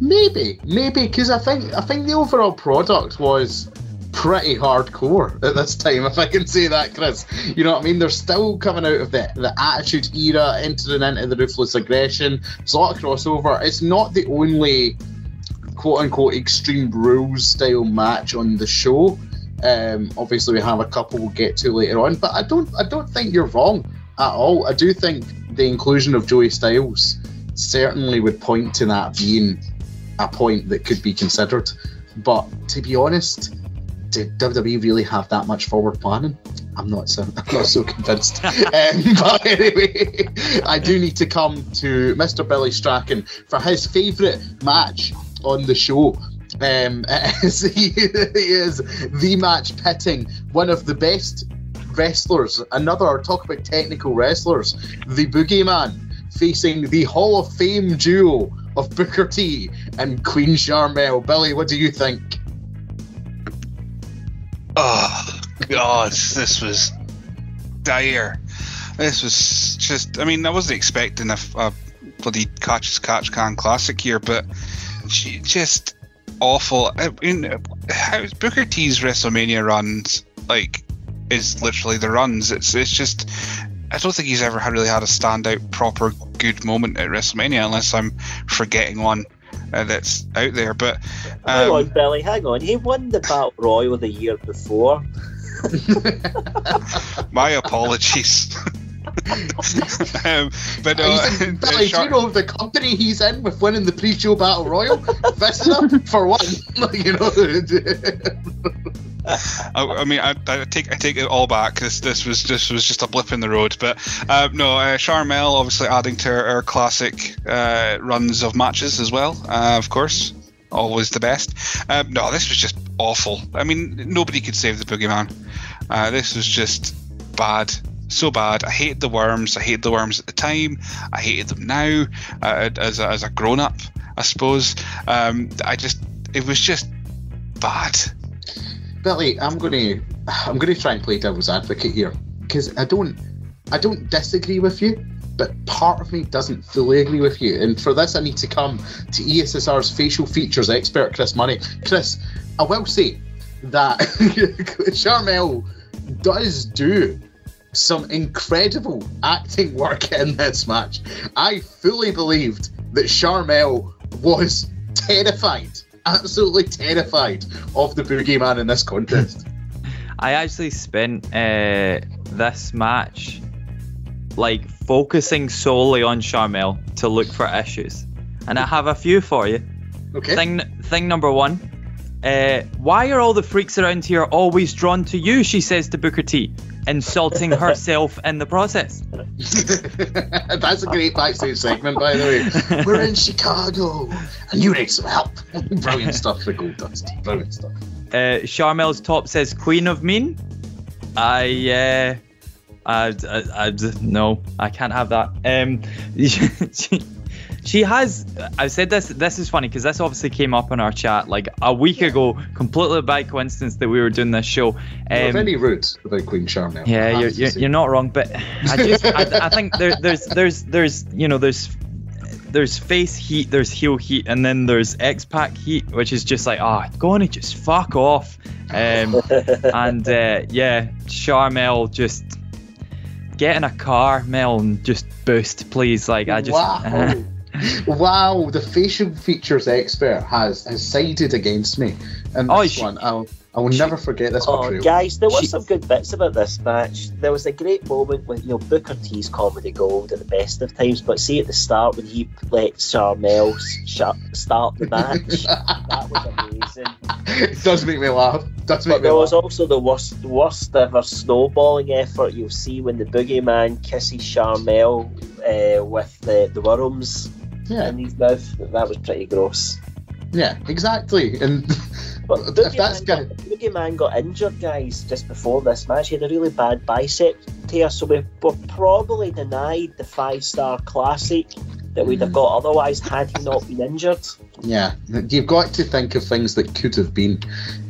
Maybe, maybe, because I think I think the overall product was pretty hardcore at this time, if I can say that, Chris. You know what I mean? They're still coming out of the, the Attitude Era, entering into the Ruthless Aggression. There's a lot of crossover. It's not the only quote unquote Extreme Rules style match on the show. Um, obviously, we have a couple we'll get to later on, but I don't I don't think you're wrong at all. I do think the inclusion of Joey Styles certainly would point to that being a point that could be considered. But to be honest, did WWE really have that much forward planning? I'm not so I'm not so convinced. um, but anyway, I do need to come to Mr. Billy Strachan for his favourite match on the show. Um, he, he is the match pitting one of the best wrestlers, another talk about technical wrestlers, the Boogeyman, facing the Hall of Fame duo of Booker T and Queen Sharmell. Billy, what do you think? Oh God, this was dire. This was just. I mean, I wasn't expecting a, a bloody catch as catch can classic here, but just awful. I mean, how Booker T's WrestleMania runs like is literally the runs. It's it's just I don't think he's ever had really had a standout proper good moment at WrestleMania unless I'm forgetting one. Uh, that's out there, but um, hang on, Billy, hang on. He won the Battle Royal the year before. My apologies. um, but uh, in, Billy, do you know the company he's in with winning the pre-show battle royal? Vista for one, you know. I, I, mean, I, I, take I take it all back. This this was this was just a blip in the road. But uh, no, uh, Sharmell obviously adding to our, our classic uh, runs of matches as well. Uh, of course, always the best. Um, no, this was just awful. I mean, nobody could save the boogeyman. Uh, this was just bad. So bad. I hated the worms. I hated the worms at the time. I hated them now uh, as, a, as a grown up, I suppose. Um, I just, it was just bad. Billy, I'm gonna I'm gonna try and play devil's advocate here because I don't I don't disagree with you, but part of me doesn't fully agree with you. And for this, I need to come to ESSR's facial features expert, Chris Money. Chris, I will say that Sharmell does do some incredible acting work in this match. I fully believed that Sharmell was terrified, absolutely terrified of the boogeyman in this contest. I actually spent uh, this match like focusing solely on Sharmell to look for issues, and I have a few for you. Okay. Thing thing number one. Uh, why are all the freaks around here always drawn to you? She says to Booker T, insulting herself in the process. That's a great backstage segment, by the way. We're in Chicago, and you need some help. Brilliant stuff for Goldust. Brilliant stuff. Uh, Sharmell's top says Queen of Mean. I, uh, I, I, I, no, I can't have that. Um, she, has. I said this. This is funny because this obviously came up in our chat like a week ago, completely by coincidence that we were doing this show. Um, very rude about Queen Sharmell. I yeah, you're, you're, you're not wrong, but I just I, I think there, there's there's there's you know there's there's face heat, there's heel heat, and then there's X Pac heat, which is just like ah, go on and just fuck off. Um, and uh, yeah, Sharmell just get in a car, Mel, and just boost, please. Like I just wow. Wow, the facial features expert has, has sided against me. And Oh, this she- one, I'll, I will never forget this Oh, portrayal. guys, there were She- some good bits about this match. There was a great moment when you know Booker T's comedy gold at the best of times, but see at the start when he let Sharmell sh- start the match, that was amazing. it does make me laugh. Does make But me there was also the worst, worst ever snowballing effort you'll see when the boogeyman kisses Sharmell uh, with the, the worms Yeah, in his mouth. That was pretty gross. yeah, exactly. And But if that's good, got, Boogeyman got injured, guys, just before this match. He had a really bad bicep tear, so we were probably denied the five star classic that we'd have got otherwise had he not been injured. Yeah, you've got to think of things that could have been,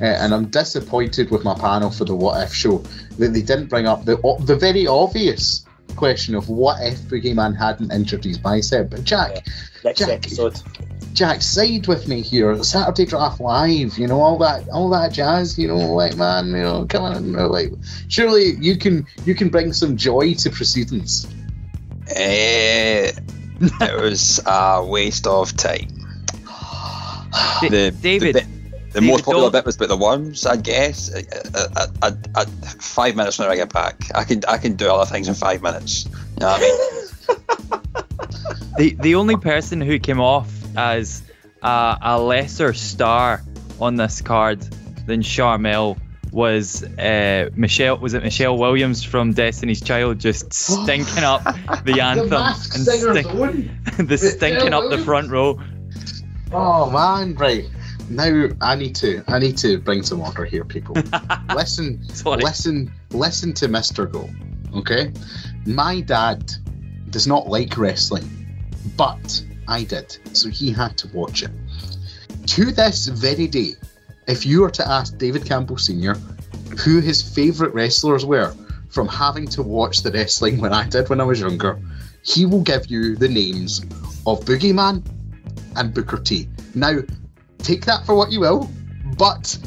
uh, and I'm disappointed with my panel for the What If show that they didn't bring up the the very obvious question of what if Boogeyman hadn't injured his bicep. But Jack, Next Jack. episode. Jack, side with me here. Saturday Draft Live, you know all that, all that jazz. You know, like man, you know, come on, you know, like surely you can you can bring some joy to proceedings. Eh, it was a waste of time. Da- The, David, the, bit- the David, most popular don't- bit was about the worms, I guess. I, I, I, I, five minutes when I get back, I can I can do other things in five minutes. You know what I mean? the the only person who came off as a, a lesser star on this card than Sharmell was uh, Michelle. Was it Michelle Williams from Destiny's Child just stinking up the anthem and stink, the stinking up the front row? Oh man, right. Now I need to I need to bring some order here, people. listen, Sorry. listen, listen to Mr. Go. Okay? My dad does not like wrestling, but I did, so he had to watch it. To this very day, if you were to ask David Campbell Sr. who his favourite wrestlers were from having to watch the wrestling when I did when I was younger, he will give you the names of Boogeyman and Booker T. Now, take that for what you will, but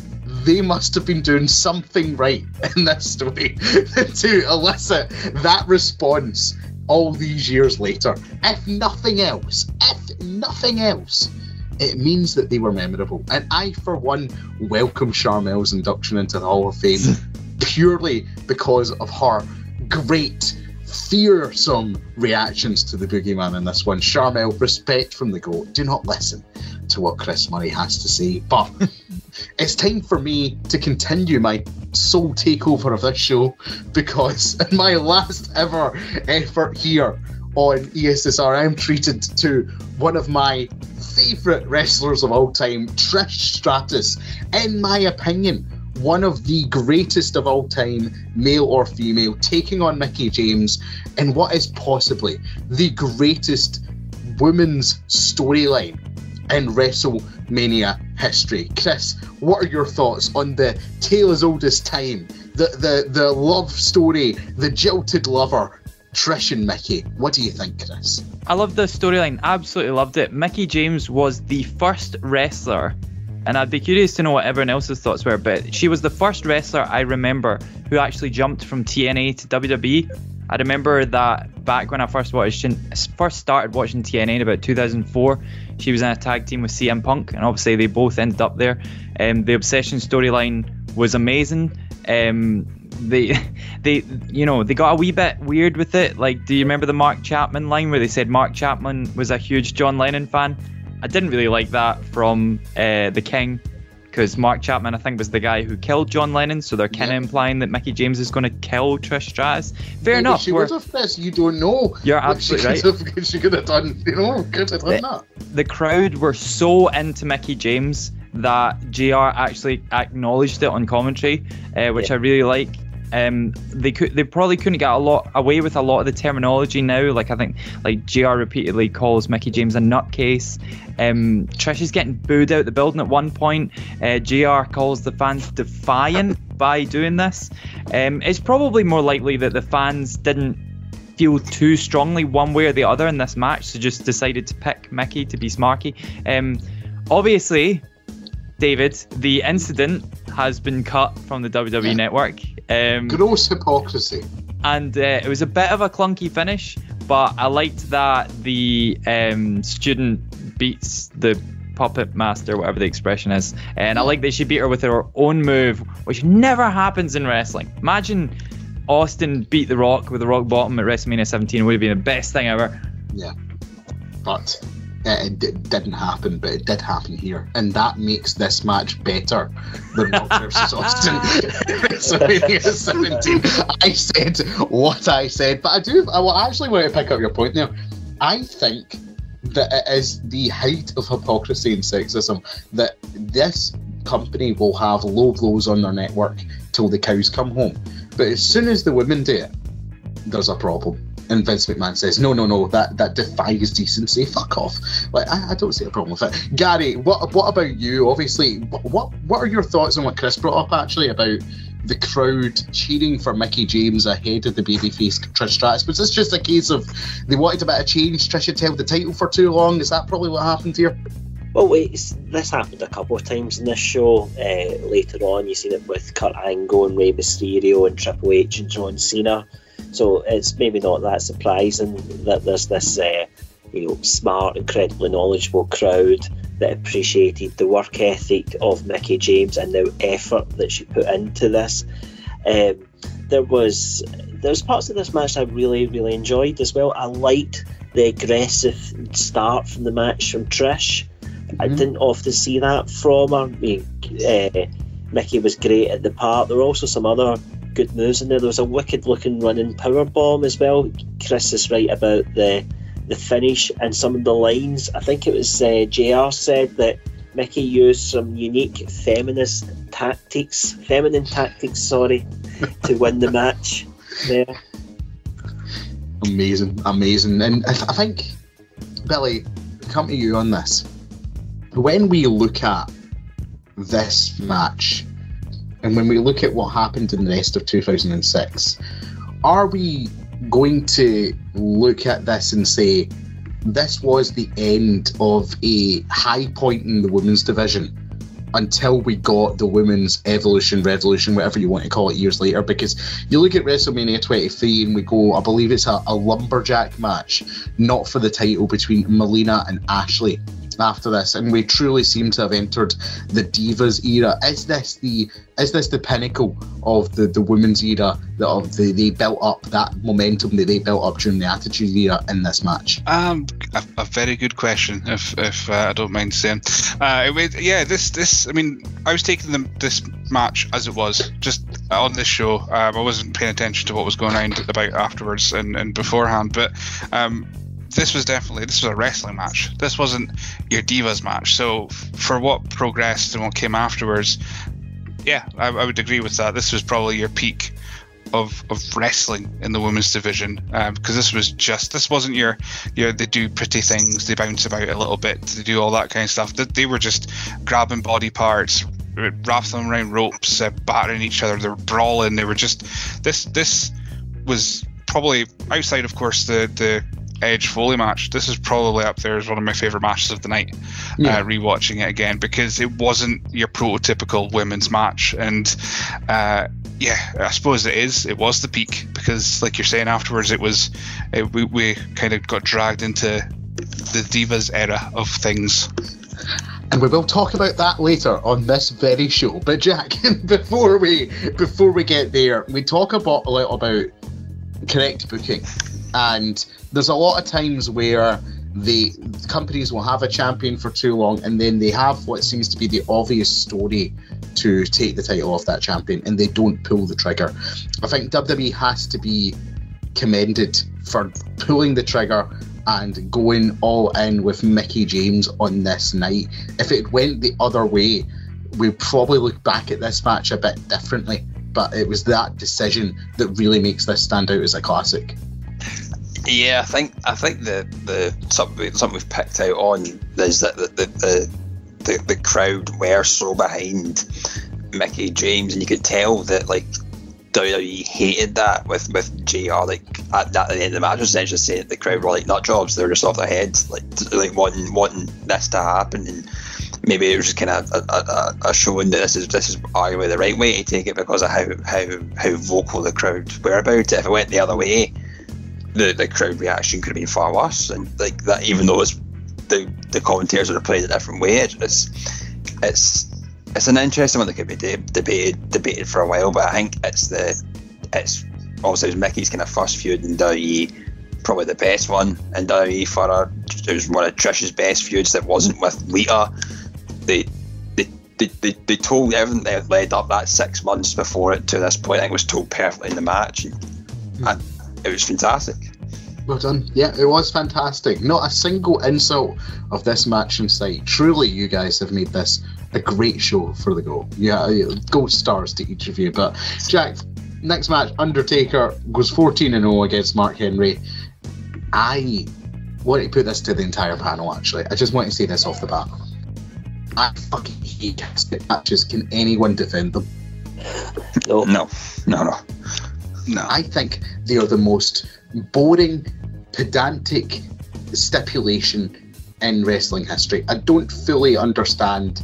they must have been doing something right in this story to elicit that response all these years later. If nothing else, if nothing else, it means that they were memorable. And I, for one, welcome Sharmell's induction into the Hall of Fame purely because of her great, fearsome reactions to the boogeyman in this one. Sharmell, respect from the goat. Do not listen to what Chris Murray has to say. But it's time for me to continue my sole takeover of this show because in my last ever effort here on ESSR, I'm treated to one of my favourite wrestlers of all time, Trish Stratus. In my opinion, one of the greatest of all time, male or female, taking on Mickie James in what is possibly the greatest women's storyline in WrestleMania history. Chris, what are your thoughts on the tale as old as time, the the the love story, the jilted lover, Trish and Mickie? What do you think, Chris? I love the storyline. Absolutely loved it. Mickie James was the first wrestler, and I'd be curious to know what everyone else's thoughts were, but she was the first wrestler I remember who actually jumped from TNA to WWE. I remember that back when I first watched, first started watching TNA in about 2004. She was in a tag team with CM Punk, and obviously they both ended up there. Um, the Obsession storyline was amazing. Um, they, they, you know, they got a wee bit weird with it. Like, do you remember the Mark Chapman line where they said Mark Chapman was a huge John Lennon fan? I didn't really like that from uh, the King because Mark Chapman, I think, was the guy who killed John Lennon. So they're kind of Yeah. implying that Mickie James is going to kill Trish Stratus. Fair Maybe enough. She would have, Chris. You don't know. You're absolutely she Have, she could have done. You know, could have done that. the crowd were so into Mickie James that JR actually acknowledged it on commentary, uh, which I really like. Um, they could, they probably couldn't get a lot away with a lot of the terminology now. Like I think, like JR repeatedly calls Mickie James a nutcase. Um, Trish is getting booed out the building at one point. Uh, JR calls the fans defiant by doing this. Um, it's probably more likely that the fans didn't feel too strongly one way or the other in this match, so just decided to pick Mickie to be Smarky. Um, obviously, David, the incident has been cut from the WWE Yeah. network, um, Gross hypocrisy. and uh, it was a bit of a clunky finish, but I liked that the um, student beats the puppet master, whatever the expression is, and I like that she beat her with her own move, which never happens in wrestling. Imagine Austin beat The Rock with the rock bottom at WrestleMania 17 would have been the best thing ever. Yeah, but Uh, it, it didn't happen. But it did happen here, and that makes this match better than Rock versus Austin. WrestleMania 17. I said what I said, but I do. I actually want to pick up your point there. I think that it is the height of hypocrisy and sexism that this company will have low blows on their network till the cows come home. But as soon as the women do it, there's a problem. And Vince McMahon says, no, no, no, that, that defies decency. Fuck off. Like, I, I don't see a problem with it. Gary, what what about you? Obviously, what what are your thoughts on what Chris brought up actually about the crowd cheering for Mickie James ahead of the babyface Trish Stratus? Was this just a case of they wanted a bit of change? Trish had held the title for too long. Is that probably what happened here? Well, wait, this happened a couple of times in this show. Uh, later on, you've seen it with Kurt Angle and Rey Mysterio and Triple H and John Cena. So it's maybe not that surprising that there's this, uh, you know, smart, incredibly knowledgeable crowd that appreciated the work ethic of Mickie James and the effort that she put into this. Um, there was there's parts of this match I really really enjoyed as well. I liked the aggressive start from the match from Trish. I Mhm. didn't often see that from her. I mean, uh, Mickie was great at the part. There were also some other good moves in there. There was a wicked looking running power bomb as well. Chris is right about the the finish and some of the lines. I think it was uh, JR said that Mickie used some unique feminist tactics, feminine tactics, sorry, to win the match. There. Amazing, amazing. And I, I think, Billy, come to you on this. When we look at this match, and when we look at what happened in the rest of 2006, are we going to look at this and say this was the end of a high point in the women's division until we got the women's evolution, revolution, whatever you want to call it, years later? Because you look at WrestleMania 23 and we go, I believe it's a, a lumberjack match, not for the title between Melina and Ashley after this, and we truly seem to have entered the divas era. Is this the is this the pinnacle of the, the women's era that of the, they built up that momentum that they built up during the Attitude era in this match? Um, a, a very good question, if if uh, I don't mind saying. Uh, it, yeah, this this I mean, I was taking the, this match as it was, just on this show. Um, I wasn't paying attention to what was going on about afterwards and, and beforehand, but um, this was definitely this was a wrestling match. This wasn't your divas match. So for what progressed and what came afterwards, yeah, I, I would agree with that. This was probably your peak of, of wrestling in the women's division because um, this was just this wasn't your your they do pretty things they bounce about a little bit they do all that kind of stuff they, they were just grabbing body parts wrapping them around ropes uh, battering each other they were brawling they were just this this was probably outside of course the the Edge Foley match. This is probably up there as one of my favorite matches of the night. Yeah. Uh, rewatching it again because it wasn't your prototypical women's match, and uh, yeah, I suppose it is. It was the peak because, like you're saying afterwards, it was it, we, we kind of got dragged into the divas era of things. And we will talk about that later on this very show. But Jack, before we before we get there, we talk about a little about correct booking, and there's a lot of times where the companies will have a champion for too long and then they have what seems to be the obvious story to take the title off that champion and they don't pull the trigger. I think WWE has to be commended for pulling the trigger and going all in with Mickie James on this night. If it went the other way, we'd probably look back at this match a bit differently. But it was that decision that really makes this stand out as a classic. Yeah, I think I think the the something we've picked out on is that the the, the the, the crowd were so behind Mickie James, and you could tell that like WWE hated that with with JR. Like at, at the end of the match, essentially saying the crowd were like nut jobs. They were just off their heads, like like wanting wanting this to happen, and maybe it was just kind of a, a, a showing that this is this is arguably the right way to take it because of how how how vocal the crowd were about it. If it went the other way, the the crowd reaction could have been far worse, and like that, even though it's the the commentators would have played a different way, it's it's it's an interesting one that could be de- debated debated for a while, but I think it's the it's also it Mickie's kind of first feud in WWE, probably the best one in WWE for her. It was one of Trish's best feuds that wasn't with Lita. They they, they, they, they told everything that led up that six months before it to this point. I think was told perfectly in the match. And, hmm. and it was fantastic. Well done. Yeah, it was fantastic. Not a single insult of this match in sight. Truly, you guys have made this a great show for the goal. Yeah, gold stars to each of you. But Jack, next match, Undertaker goes 14 and 0 against Mark Henry. I want to put this to the entire panel. Actually, I just want to say this off the bat. I fucking hate casket matches. Can anyone defend them? No, no, no, no. No. I think they are the most boring, pedantic stipulation in wrestling history. I don't fully understand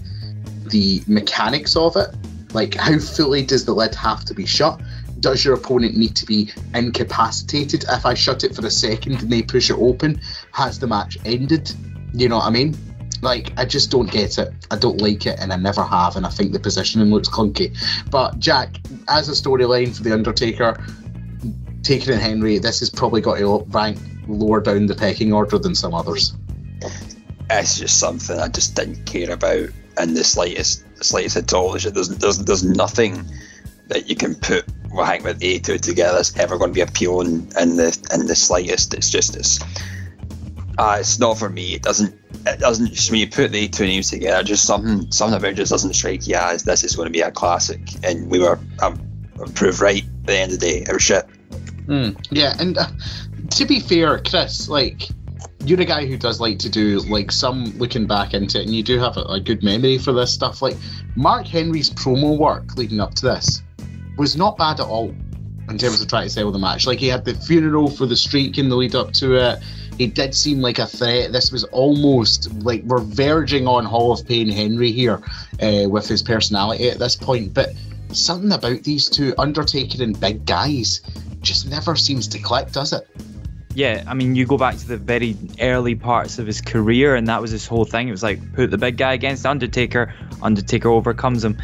the mechanics of it. Like, how fully does the lid have to be shut? Does your opponent need to be incapacitated? If I shut it for a second and they push it open, has the match ended? You know what I mean? Like, I just don't get it. I don't like it, and I never have, and I think the positioning looks clunky. But, Jack, as a storyline for The Undertaker, taking in Henry, this has probably got to rank lower down the pecking order than some others. It's just something I just didn't care about in the slightest, slightest at all. There's, there's, there's nothing that you can put hang with A2 together that's ever going to be appealing in the in the slightest. It's just it's uh, it's not for me. It doesn't it doesn't just when you put the two names together, just something something about it just doesn't strike you as this is going to be a classic. And we were um, proved right at the end of the day. It was shit. Mm, yeah, and uh, to be fair, Chris, like you're a guy who does like to do like some looking back into it, and you do have a, a good memory for this stuff. Like Mark Henry's promo work leading up to this was not bad at all in terms of trying to sell the match. Like he had the funeral for the streak in the lead up to it. He did seem like a threat. This was almost like we're verging on Hall of Pain Henry here uh, with his personality at this point. But something about these two, Undertaker and big guys, just never seems to click, does it? Yeah, I mean, you go back to the very early parts of his career, and that was his whole thing. It was like put the big guy against Undertaker, Undertaker overcomes him.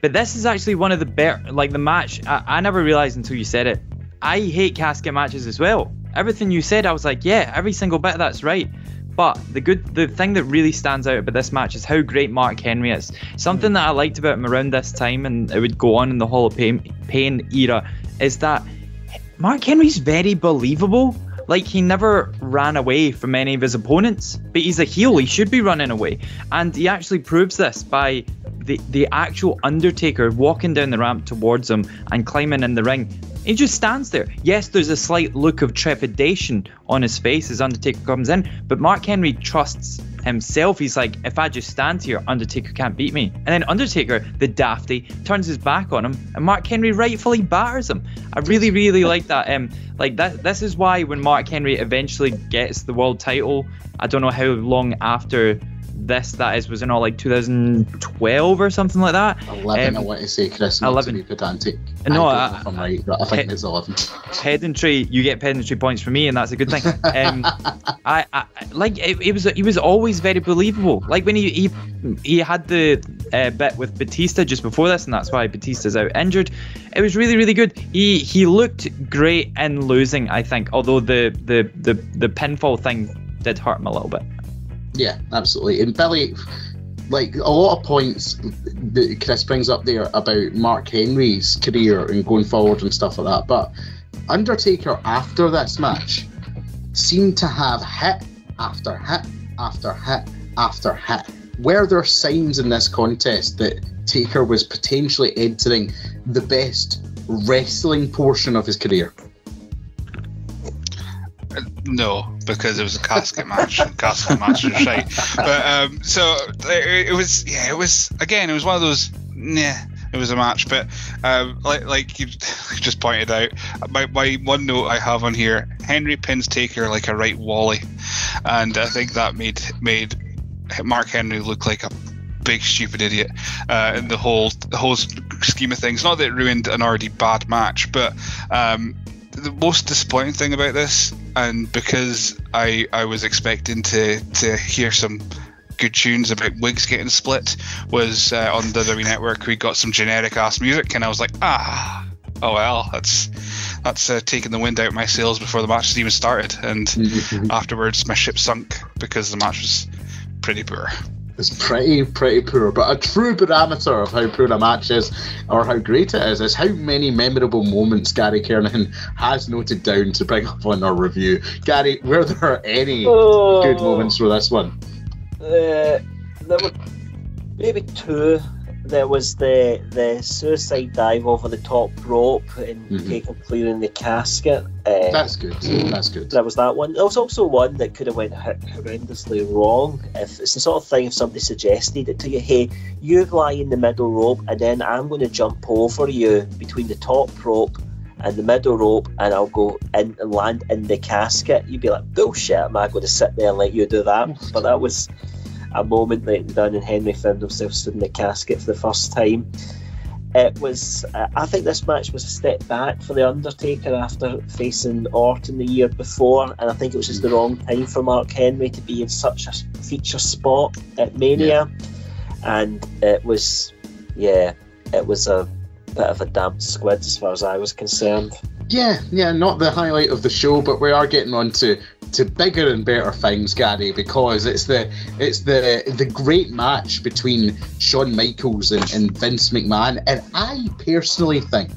But this is actually one of the better, like the match. I, I never realized until you said it. I hate casket matches as well. Everything you said, I was like, yeah, every single bit of that's right. But the good, the thing that really stands out about this match is how great Mark Henry is. Something mm. that I liked about him around this time, and it would go on in the Hall of Pain, Pain era, is that Mark Henry's very believable like he never ran away from any of his opponents. But he's a heel; he should be running away, and he actually proves this by the the actual Undertaker walking down the ramp towards him and climbing in the ring. He just stands there. Yes, there's a slight look of trepidation on his face as Undertaker comes in, but Mark Henry trusts himself. He's like, if I just stand here, Undertaker can't beat me. And then Undertaker, the dafty, turns his back on him, and Mark Henry rightfully batters him. I really, really like that. Um, like that. This is why when Mark Henry eventually gets the world title, I don't know how long after this that is was in all like 2012 or something like that. 11, I want to say, Chris, 11. to be pedantic. No, I don't I- know if I'm right, but I think it's 11. pedantry you get pedantry points for me and that's a good thing um I, I like it, it was he was always very believable like when he he, he had the uh, bit with Batista just before this and that's why Batista's out injured it was really really good he he looked great in losing I think although the the the, the pinfall thing did hurt him a little bit Yeah, absolutely. And Billy, like a lot of points that Chris brings up there about Mark Henry's career and going forward and stuff like that. But Undertaker, after this match, seemed to have hit after hit after hit after hit. Were there signs in this contest that Taker was potentially entering the best wrestling portion of his career? No, because it was a casket match. casket match is right. But um, so it, it was, yeah, it was again, it was one of those. Nah, it was a match, but um, like like you just pointed out, my, my one note I have on here: Henry pins Taker like a right Wally, and I think that made made Mark Henry look like a big stupid idiot uh, in the whole the whole scheme of things. Not that it ruined an already bad match, but um, the most disappointing thing about this, and because I I was expecting to to hear some good tunes about wigs getting split, was uh, on the WWE Network. We got some generic ass music, and I was like, ah, oh well, that's that's uh, taking the wind out of my sails before the match has even started. And afterwards, my ship sunk because the match was pretty poor. It's pretty, pretty poor. But a true barometer of how poor a match is or how great it is is how many memorable moments Gary Kernan has noted down to bring up on our review. Gary, were there any Oh. good moments for this one? Uh, there were maybe two. There was the the suicide dive over the top rope and Mhm. Taker clearing the casket. Uh, That's good. That's good. there was that one. There was also one that could have went horrendously wrong. If it's the sort of thing if somebody suggested it to you, hey, you lie in the middle rope, and then I'm going to jump over you between the top rope and the middle rope, and I'll go in and land in the casket. You'd be like, bullshit. Am I going to sit there and let you do that? But that was a moment that done, and Henry found himself stood in the casket for the first time. It was. Uh, I think this match was a step back for the Undertaker after facing Orton the year before, and I think it was just the wrong time for Mark Henry to be in such a feature spot at Mania. And it was, yeah, it was a bit of a damp squid as far as I was concerned. Yeah, yeah, not the highlight of the show, but we are getting on to, to bigger and better things, Gary, because it's the it's the the great match between Shawn Michaels and, and Vince McMahon, and I personally think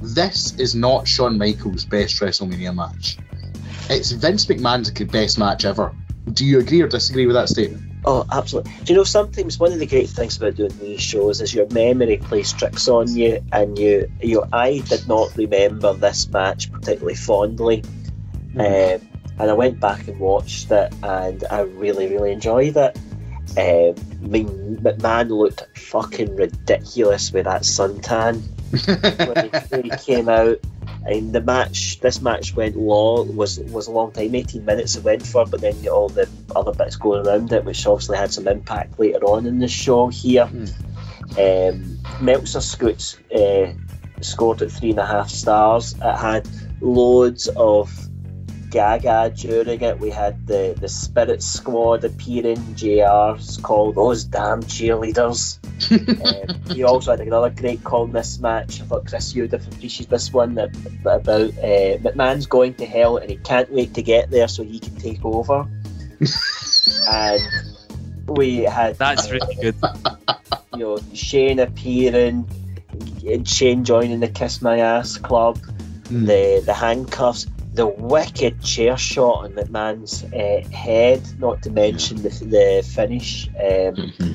this is not Shawn Michaels' best WrestleMania match. It's Vince McMahon's best match ever. Do you agree or disagree with that statement? Oh, absolutely. Do you know sometimes one of the great things about doing these shows is your memory plays tricks on you, and you, you, I did not remember this match particularly fondly, um, and I went back and watched it, and I really, really enjoyed it. Um, I mean, McMahon looked fucking ridiculous with that suntan when he, when he came out. And the match, this match went long, was was a long time, 18 minutes it went for, but then you all the other bits going around it, which obviously had some impact later on in the show here. Um, Meltzer Scoots uh, scored at three and a half stars. It had loads of gaga during it. We had the, the Spirit Squad appearing, JR's called those damn cheerleaders. um, he also had another great call in this match. I thought Chris you'd have appreciated this one that, that about uh, McMahon's going to hell and he can't wait to get there so he can take over. and we had That's really good. you know Shane appearing, and Shane joining the Kiss My Ass Club, the the handcuffs, the wicked chair shot on McMahon's uh, head, not to mention the, the finish. Um, Mhm.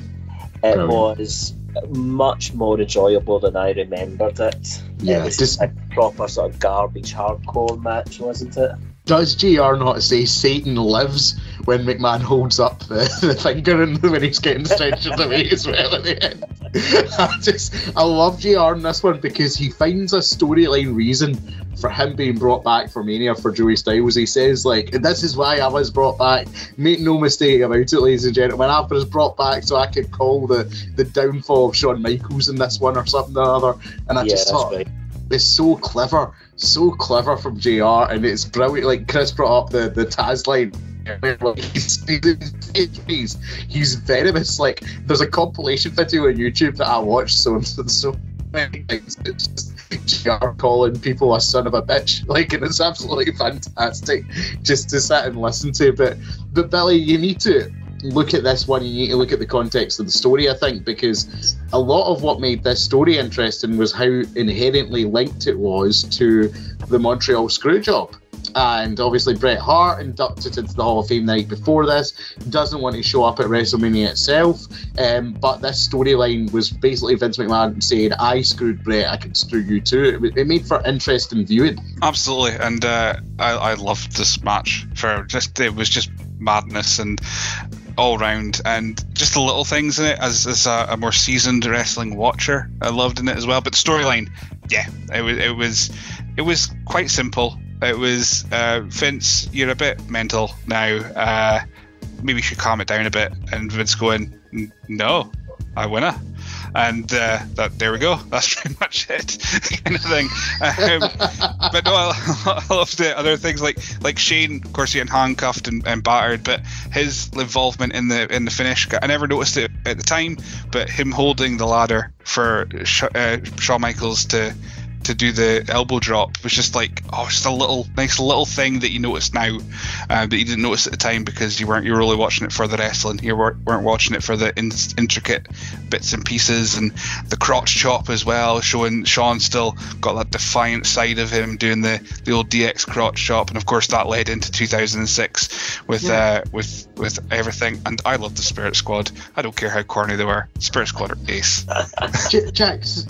it Brilliant. was much more enjoyable than I remembered it. Yeah, it was just- a proper sort of garbage hardcore match, wasn't it? Does JR not say Satan lives when McMahon holds up the, the finger and when he's getting stretched away as well at the end? I just I love JR in this one because he finds a storyline reason for him being brought back for Mania for Joey Styles. He says like this is why I was brought back. Make no mistake about it, ladies and gentlemen. I was brought back so I could call the the downfall of Shawn Michaels in this one or something or other. And I yeah, just thought right. it's so clever, so clever from JR, and it's brilliant. Like Chris brought up the the Taz line. Like, he's, he's, venomous. Like there's a compilation video on YouTube that I watched so so many times. It's just JR calling people a son of a bitch. Like and it's absolutely fantastic just to sit and listen to. But but Billy, you need to look at this one. You need to look at the context of the story. I think because a lot of what made this story interesting was how inherently linked it was to the Montreal Screwjob. And obviously, Bret Hart, inducted into the Hall of Fame the night before this, doesn't want to show up at WrestleMania itself. Um, but this storyline was basically Vince McMahon saying, I screwed Bret, I can screw you too. It, made for interesting viewing. Absolutely, and uh, I, I loved this match for just it was just madness and all round, and just the little things in it. As, as a, a more seasoned wrestling watcher, I loved in it as well. But storyline, yeah, it was it was it was quite simple. It was uh, Vince, you're a bit mental now. Uh, maybe you should calm it down a bit. And Vince going, no, I winna. And uh, that there we go. That's pretty much it, kind of thing. Um, but no, I, I loved it. Other things like like Shane, of course, getting handcuffed and, and battered, but his involvement in the in the finish, I never noticed it at the time. But him holding the ladder for Sh- uh, Shawn Michaels to to do the elbow drop was just like oh, just a little nice little thing that you notice now, uh, but you didn't notice at the time because you weren't you were really watching it for the wrestling. You weren't, weren't watching it for the in- intricate bits and pieces and the crotch chop as well, showing Shawn still got that defiant side of him doing the, the old DX crotch chop, and of course that led into 2006 with uh, with with everything. And I love the Spirit Squad. I don't care how corny they were. Spirit Squad are ace. J- Jax,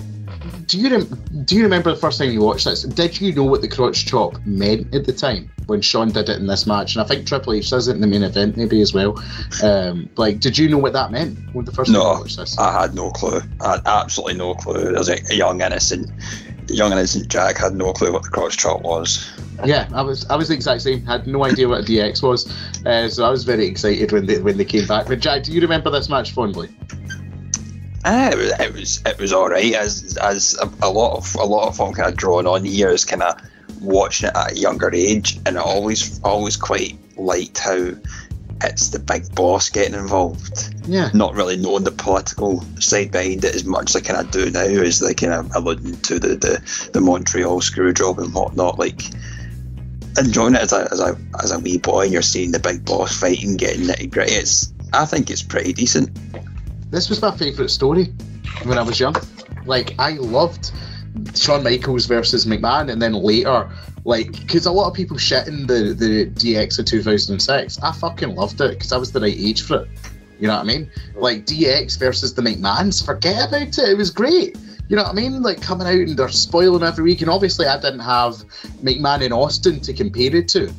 do you rem- do you remember the first time you watched this? Did you know what the crotch chop meant at the time when Shawn did it in this match? And I think Triple H does it in the main event maybe as well. Um, like, did you know what that meant when the first time you watched this? I had no clue. I had absolutely no clue. As a, a young innocent, young innocent Jack had no clue what the crotch chop was. Yeah, I was I was the exact same. Had no idea what a DX was, uh, so I was very excited when they when they came back. But Jack, do you remember this match fondly? Uh, it was it was it was all right. As as a, a lot of a lot of what I'm kind of drawing on here is kind of watching it at a younger age, and I always always quite liked how it's the big boss getting involved. Yeah, Not really knowing the political side behind it as much as I kind of do now, is like kind of alluding to the the, the Montreal screw job and whatnot. Like enjoying it as a as a as a wee boy, and you're seeing the big boss fighting, getting nitty gritty. It's I think it's pretty decent. This was my favourite story when I was young. Like I loved Shawn Michaels versus McMahon, and then later, like, because a lot of people shit in the the DX of 2006. I fucking loved it because I was the right age for it. You know what I mean? Like DX versus the McMahons, forget about it. It was great. You know what I mean? Like coming out and they're spoiling every week, and obviously I didn't have McMahon in Austin to compare it to.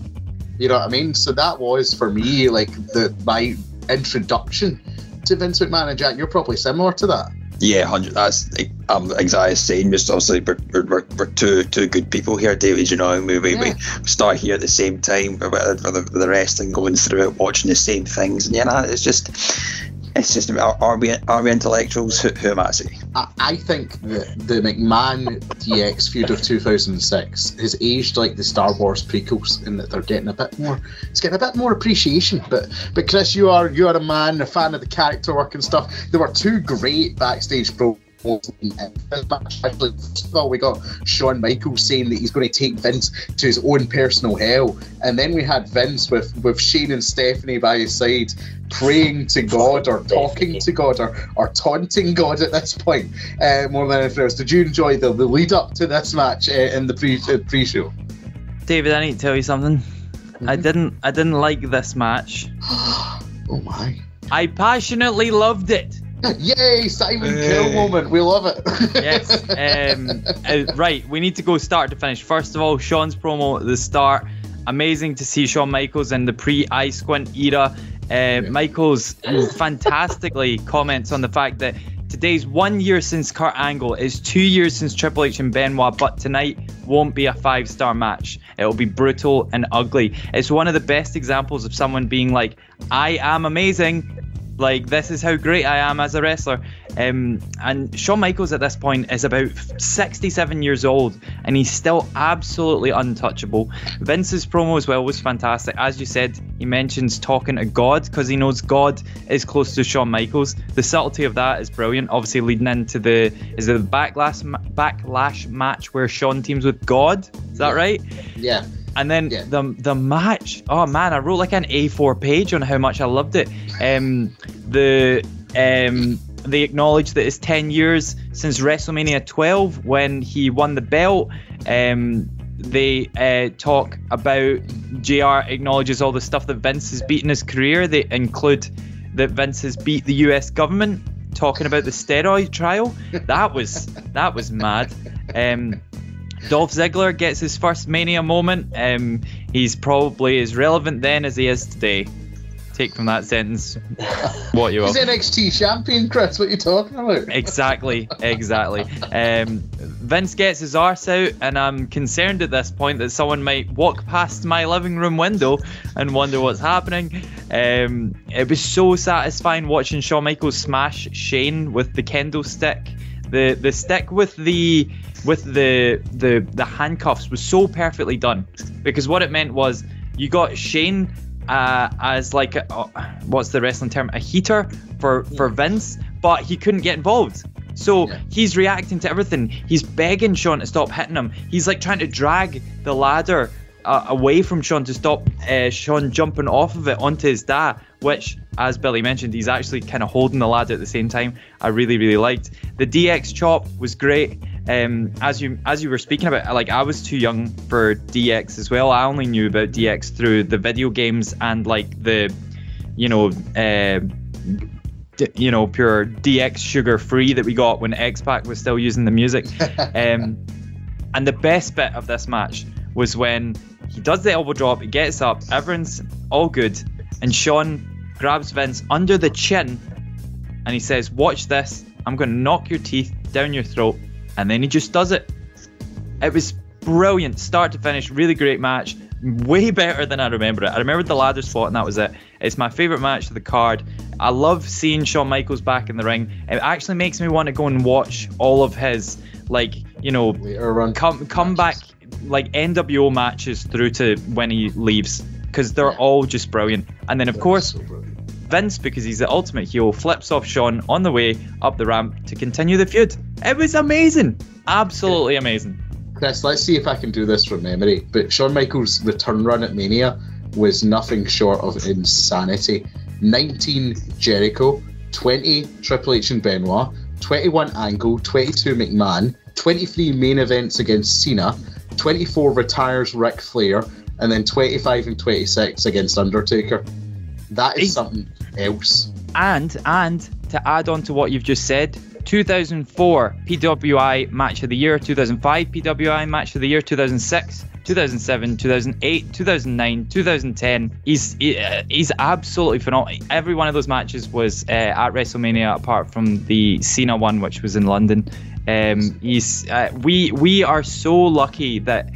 You know what I mean? So that was for me like the my introduction to Vince McMahon and Jack. You're probably similar to that. Yeah, hundred. That's I'm exactly the same. Just obviously we're, we're, we're, two two good people here, David. You know, we we, Yeah. we start here at the same time with with the, with the wrestling going through it, watching the same things, and you know, it's just it's just are, are we intellectuals? Who, who am I? I, I think that the McMahon DX feud of 2006 has aged like the Star Wars prequels in that they're getting a bit more. It's getting a bit more appreciation. But but Chris, you are you are a man, a fan of the character work and stuff. There were two great backstage promos. This match. Actually, First of all, we got Shawn Michaels saying that he's going to take Vince to his own personal hell, and then we had Vince with with Shane and Stephanie by his side, praying to God or talking to God or, or taunting God at this point uh, more than anything else. Did you enjoy the, the lead up to this match uh, in the pre uh, pre show? David, I need to tell you something. I didn't I didn't like this match. Oh my. I passionately loved it. Yay, Simon Hey. Kill moment. We love it. Yes. Um, uh, right, we need to go start to finish. First of all, Shawn's promo at the start. Amazing to see Shawn Michaels in the pre eye squint era. Uh, Michaels fantastically comments on the fact that today's one year since Kurt Angle, it's two years since Triple H and Benoit, but tonight won't be a five star match. It'll be brutal and ugly. It's one of the best examples of someone being like, I am amazing. Like this is how great I am as a wrestler. Um, and Shawn Michaels at this point is about 67 years old, and he's still absolutely untouchable. Vince's promo as well was fantastic. As you said, he mentions talking to God because he knows God is close to Shawn Michaels. The subtlety of that is brilliant. Obviously, leading into the is it the backlash backlash match where Shawn teams with God. Is that right? yeah. And then Yeah. the the match. Oh man, I wrote like an A4 page on how much I loved it. Um, the um, they acknowledge that it's 10 years since WrestleMania 12 when he won the belt. Um, they uh, talk about JR acknowledges all the stuff that Vince has beat in his career. They include that Vince has beat the U.S. government. Talking about the steroid trial, that was that was mad. Um, Dolph Ziggler gets his first Mania moment. Um, he's probably as relevant then as he is today. Take from that sentence what you will. He's NXT champion, Chris. What are you talking about? Exactly, exactly. Um, Vince gets his arse out, and I'm concerned at this point that someone might walk past my living room window and wonder what's happening. Um, it was so satisfying watching Shawn Michaels smash Shane with the kendo stick. The the stick with the with the the the handcuffs was so perfectly done because what it meant was you got Shane uh, as like a, uh, what's the wrestling term a heater for for Vince, but he couldn't get involved. So Yeah. he's reacting to everything. He's begging Shawn to stop hitting him. He's like trying to drag the ladder uh, away from Shawn to stop uh, Shawn jumping off of it onto his dad, which, as Billy mentioned, he's actually kind of holding the ladder at the same time. I really, really liked. The DX chop was great. Um, as you as you were speaking about, like I was too young for DX as well. I only knew about DX through the video games and like the, you know, uh, d- you know, pure DX sugar free that we got when X Pac was still using the music. um, and the best bit of this match was when he does the elbow drop, he gets up, everyone's all good, and Shawn grabs Vince under the chin and he says, Watch this, I'm going to knock your teeth down your throat. And then he just does it. It was brilliant, start to finish, really great match. Way better than I remember it. I remembered the ladders fought, and that was it. It's my favourite match of the card. I love seeing Shawn Michaels back in the ring. It actually makes me want to go and watch all of his, like, you know, come come back like NWO matches through to when he leaves because they're Yeah. all just brilliant. And then of course So. Vince, because he's the ultimate heel, flips off Shawn on the way up the ramp to continue the feud. It was amazing, absolutely amazing. Chris, let's see if I can do this from memory. But Shawn Michaels' return run at Mania was nothing short of insanity. 19 Jericho, 20 Triple H and Benoit, 21 Angle, 22 McMahon, 23 main events against Cena, 24 retires Ric Flair, and then 25 and 26 against Undertaker. That is something else. And and to add on to what you've just said, 2004 PWI Match of the Year, 2005 PWI Match of the Year, 2006, 2007, 2008, 2009, 2010. He's he, uh, he's absolutely phenomenal. Every one of those matches was uh, at WrestleMania, apart from the Cena one, which was in London. Um, he's uh, we we are so lucky that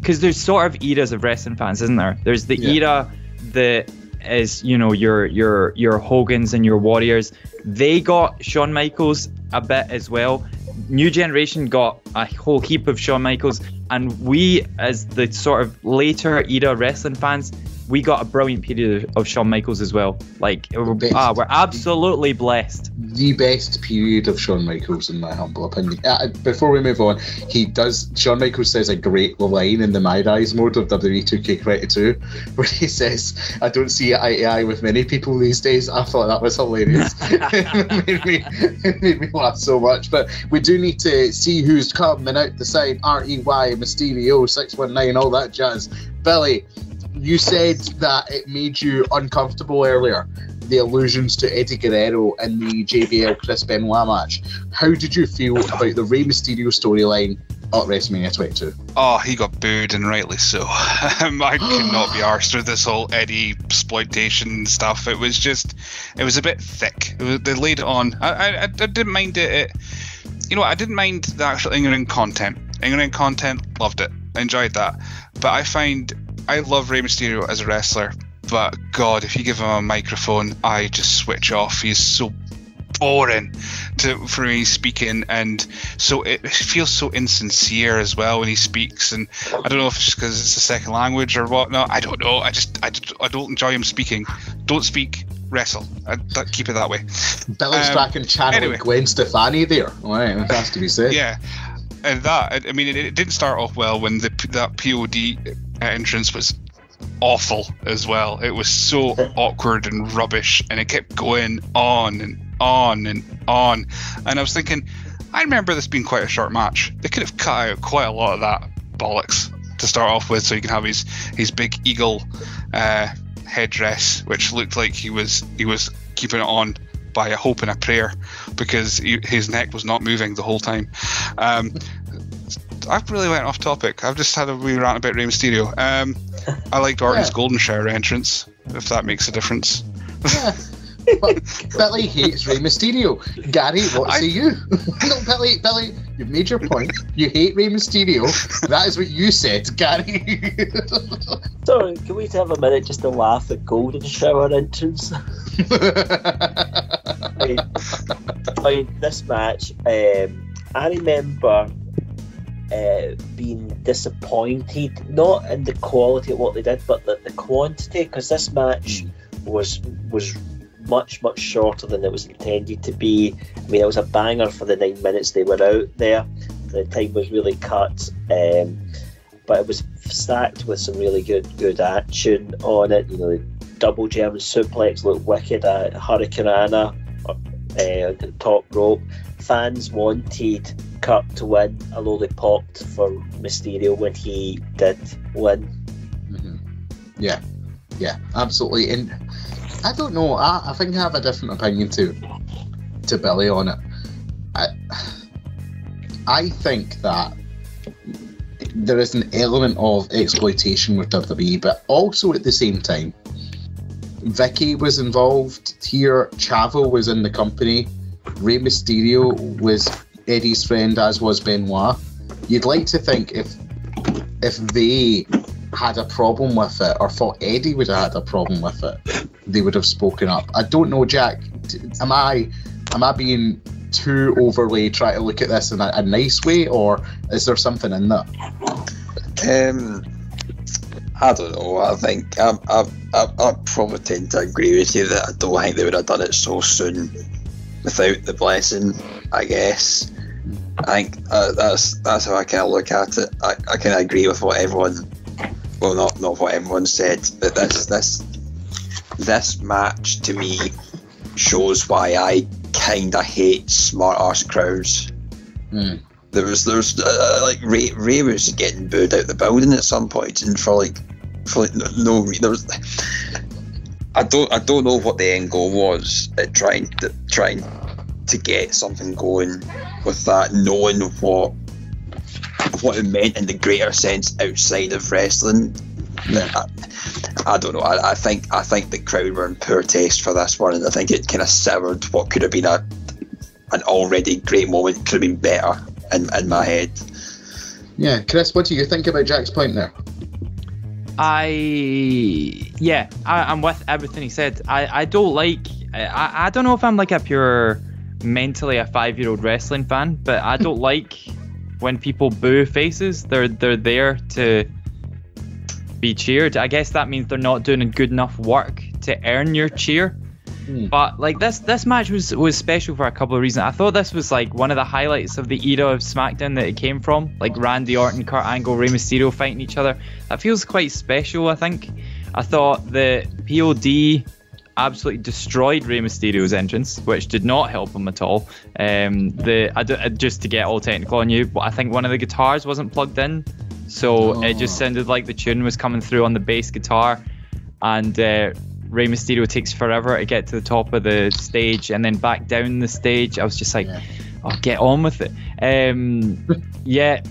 because there's sort of eras of wrestling fans, isn't there? There's the Yeah. era that is you know your your your Hogans and your Warriors. They got Shawn Michaels a bit as well. New generation got a whole heap of Shawn Michaels, and we as the sort of later era wrestling fans we got a brilliant period of Shawn Michaels as well. Like, we're, best. ah, we're absolutely blessed. the best period of Shawn Michaels, in my humble opinion. Uh, before we move on, he does. Shawn Michaels says a great line in the My Rise mode of WWE 2K22, where he says, "I don't see eye to eye with many people these days." I thought that was hilarious. it, made me, it made me laugh so much. But we do need to see who's coming out the side. R E Y Mysterio six one nine, all that jazz. Billy, you said that it made you uncomfortable earlier the allusions to Eddie Guerrero in the JBL Chris Benoit match. How did you feel about the Rey Mysterio storyline at WrestleMania 22? Oh, he got booed and rightly so. Um, I could not be arsed with this whole Eddie exploitation stuff. It was just, it was a bit thick. It was, they laid it on. I, I, I didn't mind it, it. You know, I didn't mind the actual in-ring content. In-ring content, loved it. Enjoyed that. But I find I love Rey Mysterio as a wrestler. But God, if you give him a microphone, I just switch off. He's so boring to for me speaking and so it feels so insincere as well when he speaks and i don't know if it's because it's a second language or whatnot i don't know i just i, I don't enjoy him speaking don't speak wrestle I, that, keep it that way Billy Um, Strachan channeling anyway. Gwen Stefani there. right that has to be said. yeah and that I- i mean it, it didn't start off well when the that POD entrance was awful as well. It was so awkward and rubbish and it kept going on and on and on. And i was thinking i remember this being quite a short match. They could have cut out quite a lot of that bollocks to start off with so you can have his his big eagle uh, headdress which looked like he was he was keeping it on by a hope and a prayer because he, his neck was not moving the whole time. Um, I've really went off topic. I've just had a wee rant about Rey Mysterio. Um, I liked Orton's Yeah. Golden Shower entrance, if that makes a difference. But Billy hates Rey Mysterio. Gary, what I- say you? no, Billy, Billy, you've made your point. You hate Rey Mysterio. That is what you said, Gary. So, can we have a minute just to laugh at Golden Shower entrance? I mean, I mean, this match, um, I remember uh, being disappointed, not in the quality of what they did, but the, the quantity, because this match was was much much shorter than it was intended to be. I mean, it was a banger for the nine minutes they were out there. The time was really cut, um, but it was stacked with some really good good action on it. You know, the double German suplex looked wicked at hurricanrana uh, the top rope. Fans wanted Kurt to win, although they popped for Mysterio when he did win. Mhm. Yeah, yeah, absolutely. And I don't know. I, I think I have a different opinion to to Billy on it. I I think that there is an element of exploitation with WWE, but also at the same time, Vicky was involved here. Chavo was in the company. Rey Mysterio was Eddie's friend, as was Benoit. You'd like to think if if they had a problem with it or thought Eddie would have had a problem with it, they would have spoken up. I don't know, Jack. Am I am I being too overly trying to look at this in a, a nice way, or is there something in that? Um, I don't know. I think I, I, I, I probably tend to agree with you that I don't think they would have done it so soon without the blessing. I guess. I think uh, that's that's how I kind of look at it. I, I kind of agree with what everyone, well, not not what everyone said, but this this this match to me shows why I kind of hate smart ass crowds. Hmm. There was there was uh, like Rey, Rey was getting booed out the building at some point, and for like for like no, no there was. I don't I don't know what the end goal was at trying to trying to get something going with that, knowing what what it meant in the greater sense outside of wrestling. I, I don't know. I, I think I think the crowd were in poor taste for this one, and I think it kind of severed what could have been a an already great moment. Could have been better in, in my head. Yeah, Chris, what do you think about Jack's point there? I yeah, I, I'm with everything he said. I, I don't like I, I don't know if I'm like a pure mentally a five year old wrestling fan, but I don't like when people boo faces. They're they're there to be cheered. I guess that means they're not doing good enough work to earn your cheer. Hmm. But like this this match was was special for a couple of reasons. I thought this was like one of the highlights of the era of SmackDown that it came from, like Randy Orton, Kurt Angle, Rey Mysterio fighting each other. That feels quite special. I think. I thought the POD absolutely destroyed Rey Mysterio's entrance, which did not help him at all. Um, the I d- just to get all technical on you, but I think one of the guitars wasn't plugged in, so it just sounded like the tune was coming through on the bass guitar, and uh, Rey Mysterio takes forever to get to the top of the stage and then back down the stage. I was just like. Yeah. Oh, get on with it. Um, yeah,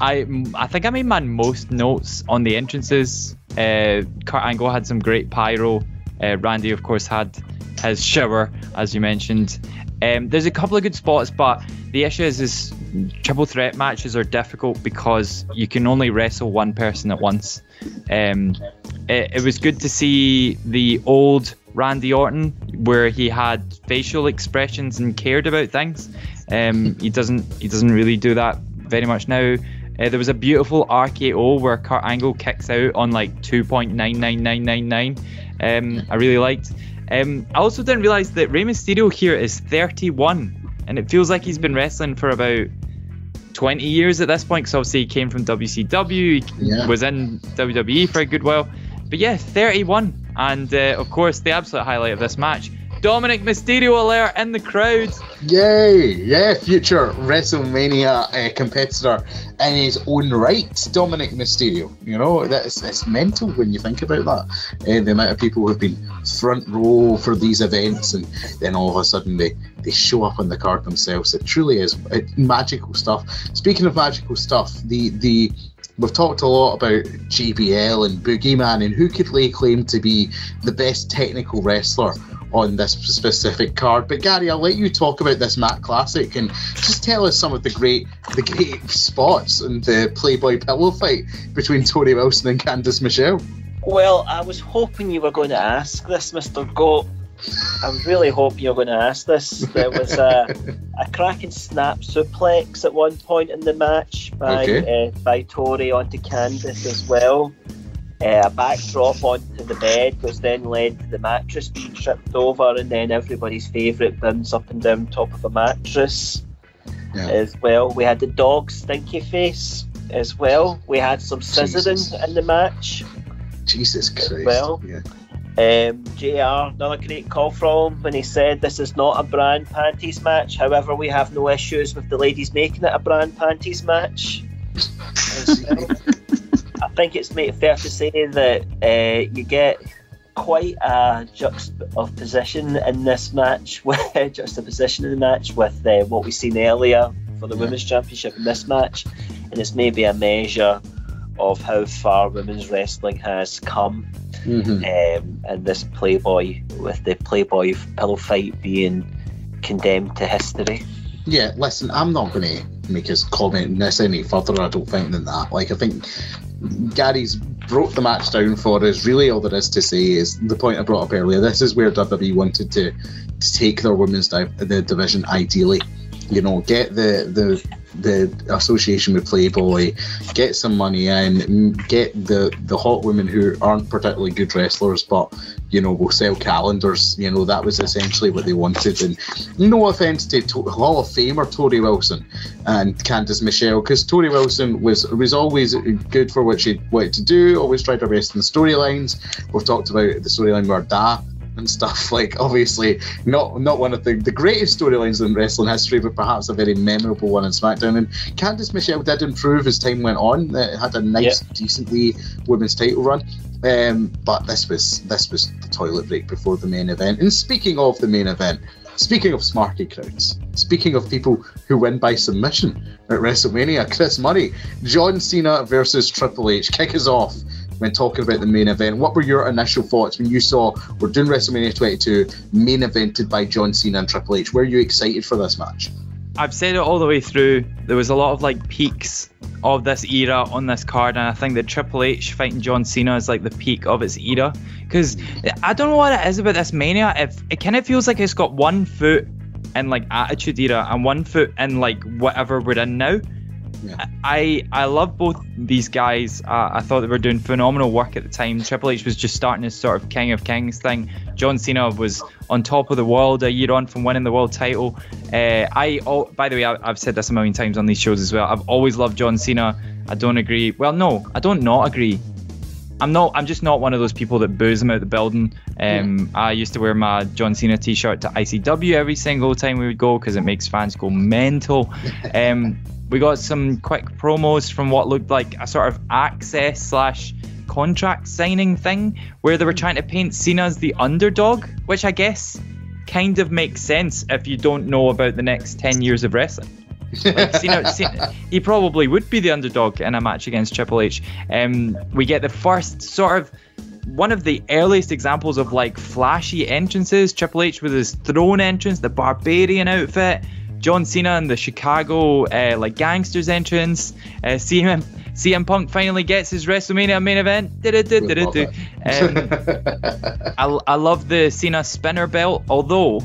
I I think I made my most notes on the entrances. Uh, Kurt Angle had some great pyro. Uh, Randy, of course, had his shower, as you mentioned. Um, there's a couple of good spots, but the issue is, is triple threat matches are difficult because you can only wrestle one person at once. Um, it, it was good to see the old Randy Orton where he had facial expressions and cared about things. Um, he doesn't he doesn't really do that very much now. Uh, there was a beautiful RKO where Kurt Angle kicks out on like 2.99999. Um, I really liked. Um, I also didn't realize that Rey Mysterio here is 31, and it feels like he's been wrestling for about 20 years at this point. Because obviously he came from WCW, he Yeah. was in WWE for a good while. But yeah, 31, and uh, of course the absolute highlight of this match. Dominic Mysterio alert in the crowd. Yay! Yeah, future WrestleMania uh, competitor in his own right, Dominic Mysterio. You know, that's it's mental when you think about that. Uh, the amount of people who've been front row for these events, and then all of a sudden they, they show up on the card themselves. It truly is uh, magical stuff. Speaking of magical stuff, the the We've talked a lot about JBL and Boogeyman and who could lay claim to be the best technical wrestler on this specific card. But Gary, I'll let you talk about this Matt Classic and just tell us some of the great the great spots in the Playboy pillow fight between Torrie Wilson and Candice Michelle. Well, I was hoping you were going to ask this, Mr. Goat. I was really hoping you were going to ask this. There was a, a cracking snap suplex at one point in the match by Okay. uh, by Torrie onto Candice as well. Uh, a backdrop onto the bed was then led to the mattress being tripped over, and then everybody's favourite bins up and down top of a mattress Yeah. as well. We had the dog stinky face as well. We had some scissoring Jesus. in the match. Jesus Christ. Well, yeah. Um, JR, another great call from him when he said this is not a bra and panties match. However, we have no issues with the ladies making it a bra and panties match. I think it's fair to say that uh, you get quite a juxtaposition in this match, with juxtaposition in the match with uh, what we've seen earlier for the women's championship in this match, and it's maybe a measure of how far women's wrestling has come Mhm. um, and this Playboy with the Playboy pillow fight being condemned to history. Yeah, listen, I'm not going to make his comment on this any further, I don't think, than that. Like, I think Gary's broke the match down for us. Really, all there is to say is the point I brought up earlier. This is where WWE wanted to, to take their women's di- the division ideally. You know, get the, the the association with Playboy, get some money in, get the, the hot women who aren't particularly good wrestlers, but you know will sell calendars. You know that was essentially what they wanted. And no offense to, to Hall of Famer Torrie Wilson and Candice Michelle, because Torrie Wilson was was always good for what she wanted to do. Always tried her best in the storylines. We've talked about the storyline her Da and stuff. Like obviously not not one of the, the greatest storylines in wrestling history, but perhaps a very memorable one in SmackDown. And Candice Michelle did improve as time went on. It had a nice, decently women's title run. Um, but this was this was the toilet break before the main event. And speaking of the main event, speaking of smarky crowds, speaking of people who win by submission at WrestleMania, Chris Murray, John Cena versus Triple H. Kick us off when talking about the main event. What were your initial thoughts when you saw we're doing WrestleMania 22 main evented by John Cena and Triple H? Were you excited for this match? I've said it all the way through. There was a lot of like peaks of this era on this card, and I think that Triple H fighting John Cena is like the peak of its era. Because I don't know what it is about this Mania. If it kind of feels like it's got one foot in like Attitude Era and one foot in like whatever we're in now. I I love both these guys. Uh, I thought they were doing phenomenal work at the time. Triple H was just starting his sort of King of Kings thing. John Cena was on top of the world a year on from winning the world title. Uh, I oh, by the way, I, I've said this a million times on these shows as well. I've always loved John Cena. I don't agree. Well, no, I don't not agree. I'm not. I'm just not one of those people that boos them out the building. Um, I used to wear my John Cena T-shirt to ICW every single time we would go because it makes fans go mental. Um, we got some quick promos from what looked like a sort of access slash contract signing thing where they were trying to paint Cena as the underdog, which I guess kind of makes sense if you don't know about the next ten years of wrestling. Like Cena, Cena, he probably would be the underdog in a match against Triple H. Um, we get the first sort of one of the earliest examples of like flashy entrances. Triple H with his throne entrance, the Barbarian outfit. John Cena and the Chicago uh, like gangsters entrance. Uh, CM CM Punk finally gets his WrestleMania main event. Um, I, I love the Cena spinner belt. Although,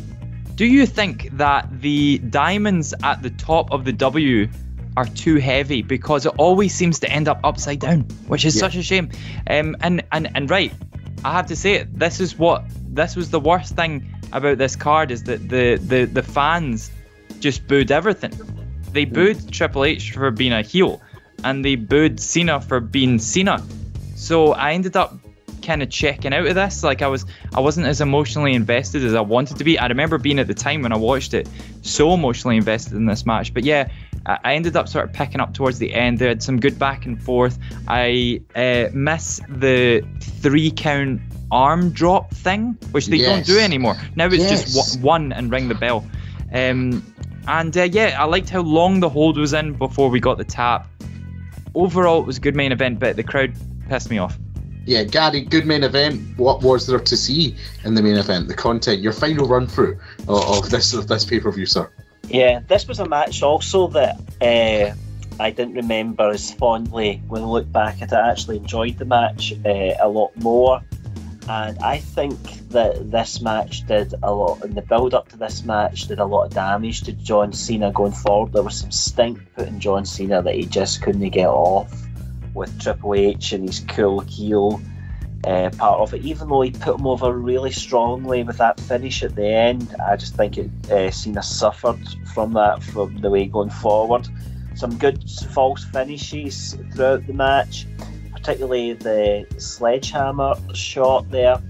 do you think that the diamonds at the top of the W are too heavy because it always seems to end up upside down, which is Yeah. such a shame. Um, and and and right, I have to say it. This is what this was the worst thing about this card is that the the the fans just booed everything. They booed Triple H for being a heel, and they booed Cena for being Cena. So I ended up kind of checking out of this. Like I was, I wasn't as emotionally invested as I wanted to be. I remember being at the time when I watched it, so emotionally invested in this match. But yeah, I ended up sort of picking up towards the end. They had some good back and forth. I uh, miss the three count arm drop thing, which they don't do anymore. Now it's Yes. just one and ring the bell. Um, and uh, yeah, I liked how long the hold was in before we got the tap. Overall, it was a good main event, but the crowd pissed me off. Yeah, Gary, good main event. What was there to see in the main event? The content, your final run through of, of this of this pay per view, sir. Yeah, this was a match also that uh, I didn't remember as fondly when I look back at it. I actually enjoyed the match uh, a lot more. And I think that this match did a lot, and the build up to this match did a lot of damage to John Cena going forward. There was some stink put in John Cena that he just couldn't get off with Triple H and his cool heel uh, part of it. Even though he put him over really strongly with that finish at the end, I just think it, uh, Cena suffered from that from the way going forward. Some good false finishes throughout the match, particularly the sledgehammer shot there.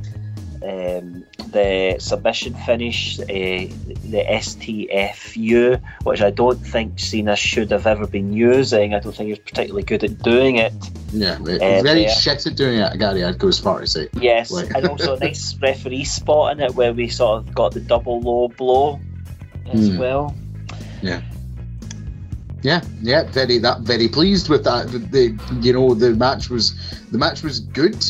Um, the submission finish, uh, the STFU, which I don't think Cena should have ever been using. I don't think he was particularly good at doing it. Yeah, very Uh, yeah. shit at doing it, Gary. I'd go as far to say. Yes, Like- and also a nice referee spot in it where we sort of got the double low blow as Hmm. well. Yeah. Yeah, yeah, very that very pleased with that. The, the you know the match was the match was good.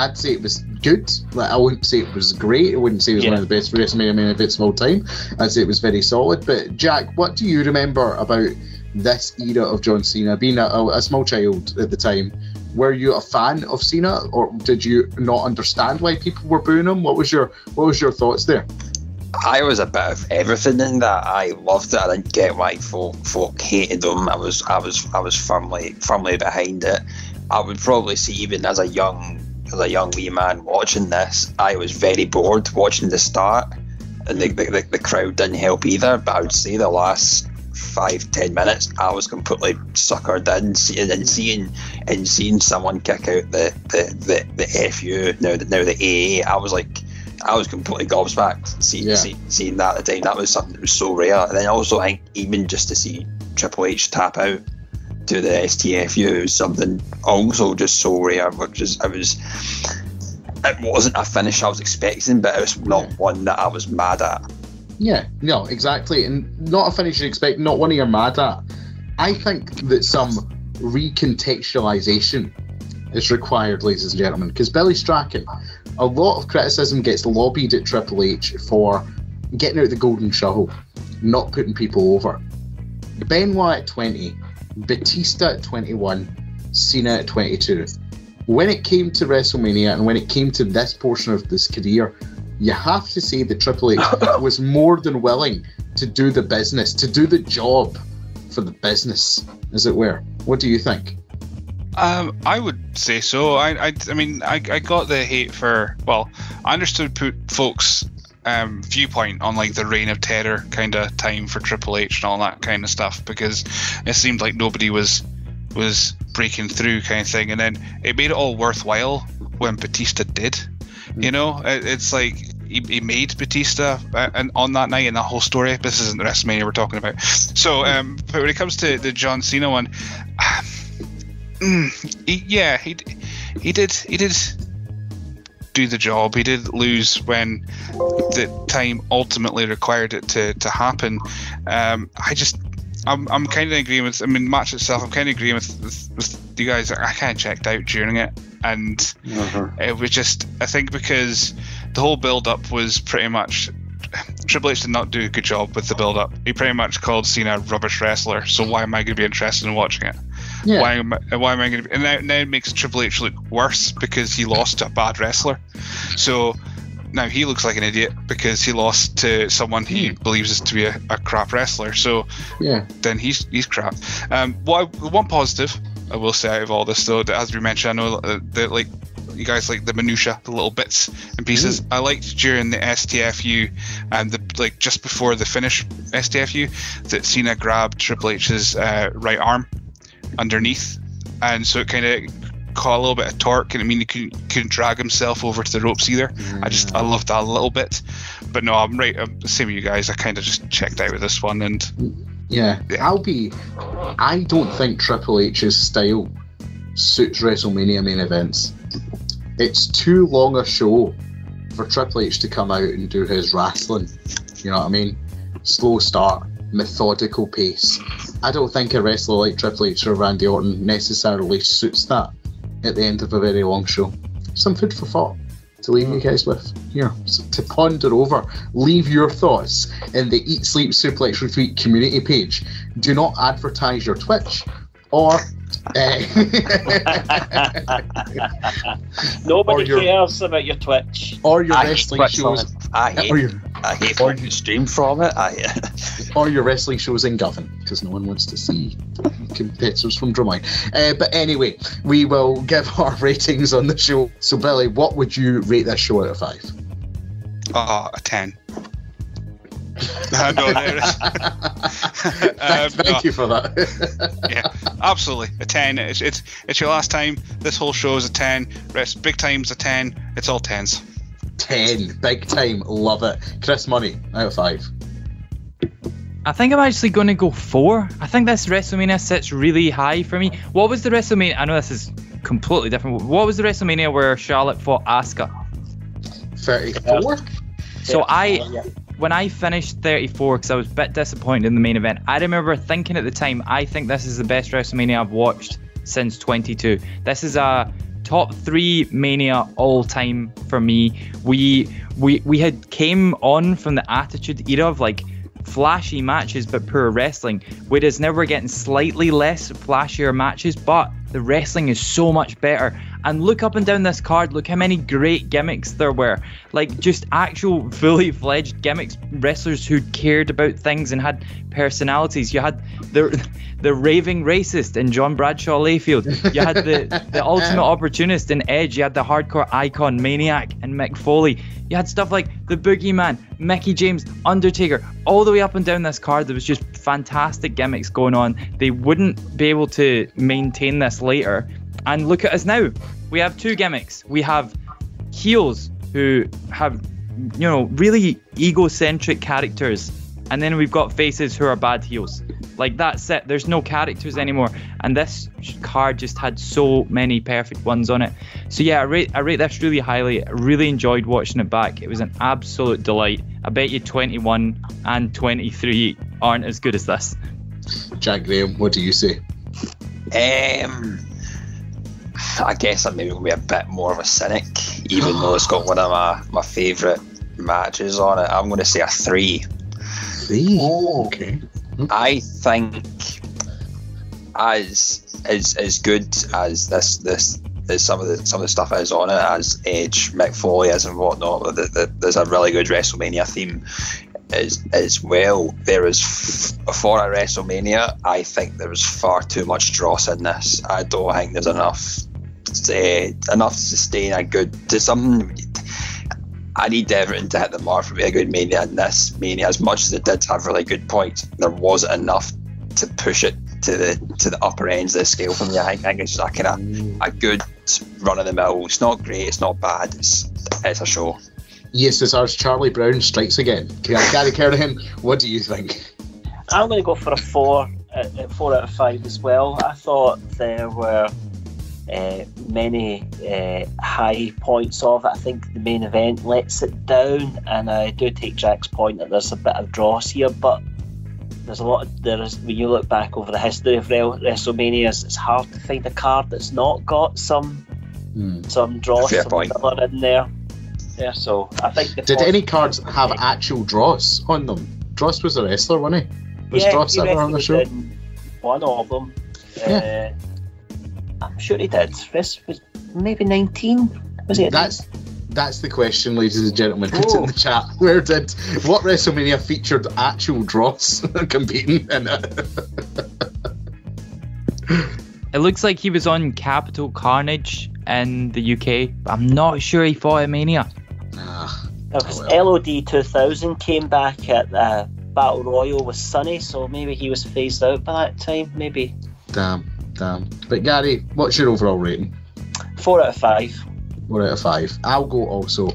I'd say it was good. Like I wouldn't say it was great. I wouldn't say it was Yeah. one of the best WrestleMania main events of all time. I'd say it was very solid. But Jack, what do you remember about this era of John Cena? Being a, a, small child at the time, were you a fan of Cena, or did you not understand why people were booing him? What was your what was your thoughts there? I was a bit of everything in that. I loved it. I didn't get why folk folk hated them. I was I was I was firmly firmly behind it. I would probably see even as a young as a young wee man watching this, I was very bored watching the start, and the the, the, crowd didn't help either. But I would say the last five ten minutes, I was completely suckered in, seeing and seeing and seeing someone kick out the the the, the FU now the now the AA. I was like. I was completely gobsmacked seeing, Yeah. see, seeing that at the time. That was something that was so rare. And then also, I think even just to see Triple H tap out to the STFU was something also just so rare. Which is, I was, it wasn't a finish I was expecting, but it was not one that I was mad at. Yeah, no, exactly. And not a finish you expect, not one you're mad at. I think that some recontextualization is required, ladies and gentlemen, because Billy Strachan, a lot of criticism gets lobbied at Triple H for getting out the golden shovel, not putting people over. Benoit at 20, Batista at 21, Cena at 22. When it came to WrestleMania and when it came to this portion of this career, you have to say that Triple H was more than willing to do the business, to do the job for the business, as it were. What do you think? Um, I would say so. I, I, I mean, I, I got the hate for. Well, I understood put folks' um, viewpoint on like the reign of terror kind of time for Triple H and all that kind of stuff because it seemed like nobody was was breaking through kind of thing, and then it made it all worthwhile when Batista did. You know, it, it's like he, he made Batista uh, and on that night in that whole story. This isn't the WrestleMania we're talking about. So, um, but when it comes to the John Cena one, mm, he, yeah, he he did he did do the job. He did lose when the time ultimately required it to to happen. Um, I just I'm, I'm kind of agreeing with. I mean, match itself. I'm kind of agreeing with, with, with you guys. I kind of checked out during it, and it was just. I think because the whole build up was pretty much. Triple H did not do a good job with the build up. He pretty much called Cena a rubbish wrestler. So why am I going to be interested in watching it? Yeah. Why am I, why am I going to? Be, and now, now it makes Triple H look worse because he lost to a bad wrestler. So now he looks like an idiot because he lost to someone he believes is to be a, a crap wrestler. So Yeah. then he's he's crap. Um, what I, one positive I will say out of all this though, that as we mentioned, I know uh, that like you guys like the minutia, the little bits and pieces. I liked during the STFU and the like just before the finish STFU that Cena grabbed Triple H's uh, right arm underneath, and so it kind of caught a little bit of torque, and I mean he couldn't, couldn't drag himself over to the ropes either. I just I loved that a little bit, but no, I'm right. I'm the same with you guys. I kind of just checked out with this one, and Yeah, Yeah. I'll be. I don't think Triple H's style suits WrestleMania main events. It's too long a show for Triple H to come out and do his wrestling. You know what I mean? Slow start, methodical pace. I don't think a wrestler like Triple H or Randy Orton necessarily suits that at the end of a very long show. Some food for thought to leave you guys with here so to ponder over. Leave your thoughts in the Eat Sleep Suplex Retreat community page. Do not advertise your Twitch or. Uh, Nobody Or your- cares about your Twitch. or your I wrestling shows. I hate, or your I hate or you stream from it. I, or your wrestling shows in Govan, because no one wants to see competitors from Drumline. Uh, but anyway, we will give our ratings on the show. So, Billy, what would you rate this show out of five? ah, a ten. no, no, there um, Thank no. you for that. yeah, absolutely a ten. It's, it's it's your last time. This whole show is a ten. Rest big time's a ten. It's all tens. 10, big time, love it. Chris Money, out of five. I think I'm actually going to go four. I think this WrestleMania sits really high for me. What was the WrestleMania? I know this is completely different. What was the WrestleMania where Charlotte fought Asuka? 34? So I, oh, Yeah. when I finished 34, because I was a bit disappointed in the main event, I remember thinking at the time, I think this is the best WrestleMania I've watched since 22. This is a top three Mania all time for me. We we we had came on from the Attitude era of like flashy matches but poor wrestling, whereas now we're getting slightly less flashier matches, but the wrestling is so much better. And look up and down this card, look how many great gimmicks there were. Like just actual fully fledged gimmicks, wrestlers who cared about things and had personalities. You had the the raving racist in John Bradshaw Layfield. You had the, the ultimate opportunist in Edge. You had the hardcore icon Maniac and Mick Foley. You had stuff like the Boogeyman, Mickie James, Undertaker, all the way up and down this card. There was just fantastic gimmicks going on. They wouldn't be able to maintain this later. And look at us now. We have two gimmicks. We have heels who have, you know, really egocentric characters. And then we've got faces who are bad heels. Like that's it. There's no characters anymore. And this card just had so many perfect ones on it. So yeah, I rate I rate this really highly. I really enjoyed watching it back. It was an absolute delight. I bet you 21 and 23 aren't as good as this. Jack Graham, what do you say? Um, I guess I'm maybe going to be a bit more of a cynic, even though it's got one of my, my favourite matches on it. I'm going to say a three. Three. Oh, Okay. I think as as as good as this this some of the some of the stuff is on it as Edge, Mick Foley is and whatnot. The, the, there's a really good WrestleMania theme. as as well. There is f- for a WrestleMania. I think there was far too much dross in this. I don't think there's enough uh, enough to sustain a good to something. I need everything to hit the mark for be a good mania. And this mania, as much as it did have really good points, there wasn't enough to push it to the to the upper ends of the scale for me. I think, I think it's just a kind of a good run of the mill. It's not great. It's not bad. It's it's a show. Yes, it's ours. Charlie Brown strikes again. Gary Kerrigan, what do you think? I'm going to go for a four, uh, uh, four out of five as well. I thought there were uh, many uh, high points of it. I think the main event lets it down, and I do take Jack's point that there's a bit of dross here, but there's a lot of there is when you look back over the history of WrestleManias, it's hard to find a card that's not got some Hmm. some dross, Fair some point. in there. Yeah, so I think. The Did any cards have actual Droz on them? Droz was a wrestler, wasn't he? Was yeah, Droz he ever on the show? One of them. Uh, I'm sure he did. This was maybe 19. Was it? That's that's the question, ladies and gentlemen. Put it in the chat. Where did what WrestleMania featured actual Droz competing in it? It looks like he was on Capital Carnage in the UK, but I'm not sure he fought at Mania. Ah, Because Oh, LOD 2000 came back at uh, Battle Royal with Sunny, so maybe he was phased out by that time. Maybe damn, damn. But Gary, what's your overall rating? four out of five. Four out of five. I'll go also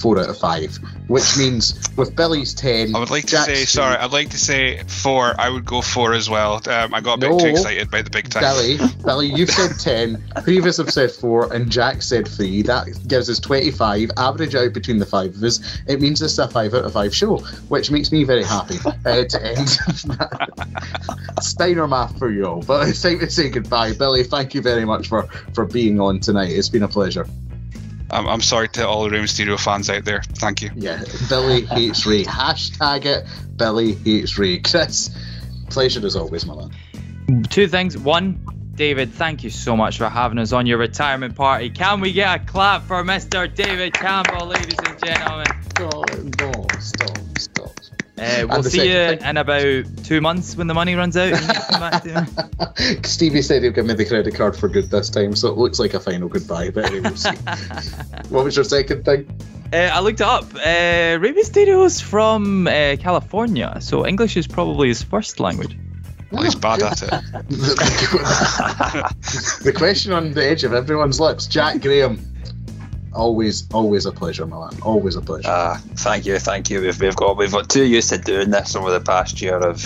four out of five, which means with Billy's ten. I would like to Jack's say three, sorry. I'd like to say four. I would go four as well. Um, I got a bit No. too excited by the big time. Billy, Billy, you've said 10, previous have said 4, and Jack said 3. That gives us 25. Average out between the five of us, it means it's a 5 out of 5 show, which makes me very happy uh, to end. Steiner math for you all. But it's time to say goodbye. Billy, thank you very much for, for being on tonight. It's been a pleasure. I'm, I'm sorry to all the Rey Mysterio fans out there. Thank you. Yeah, Billy hates Rey. Hashtag it, Billy hates Rey. Chris, pleasure as always, my man. Two things. One, David, thank you so much for having us on your retirement party. Can we get a clap for Mr. David Campbell, ladies and gentlemen? No, stop, stop. Uh, we'll see you thing- in about two months when the money runs out. and come Stevie said he'll give me the credit card for good this time, so it looks like a final goodbye. But anyway, we'll see. what was your second thing? Uh, I looked up. Uh, Rey Mysterio's from uh, California, so English is probably his first language. Well, he's bad at it. the, the question on the edge of everyone's lips. Jack Graham. Always, always a pleasure, my man. Always a pleasure. Uh, thank you, thank you. We've, we've got we've got too used to doing this over the past year of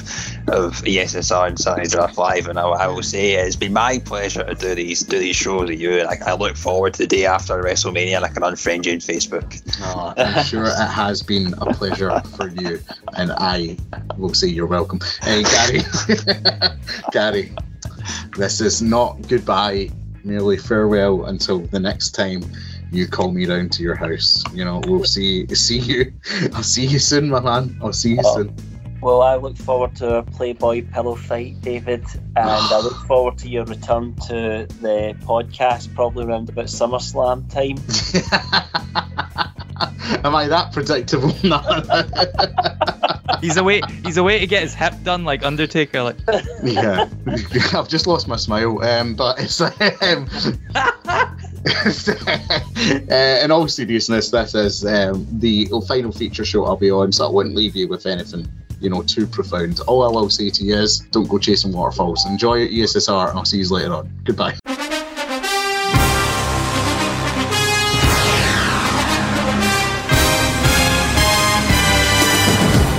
of ESSR and Sunny Draft Live, and I, I will say it's been my pleasure to do these do these shows with you. And I, I look forward to the day after WrestleMania, and I can unfriend you on Facebook. Oh, I'm sure it has been a pleasure for you, and I will say you're welcome. Hey, Gary, Gary, this is not goodbye, merely farewell until the next time you call me round to your house. You know, we'll see see you. I'll see you soon, my man. I'll see you Oh. soon. Well, I look forward to a Playboy pillow fight, David, and I look forward to your return to the podcast probably around about SummerSlam time. Am I that predictable? No. He's away. He's away to get his hip done, like Undertaker. Like, yeah, I've just lost my smile. Um, but it's um, uh, in all seriousness, this is um, the final feature show I'll be on, so I wouldn't leave you with anything, you know, too profound. All I will say to you is, don't go chasing waterfalls. Enjoy E ESSR, and I'll see you later on. Goodbye.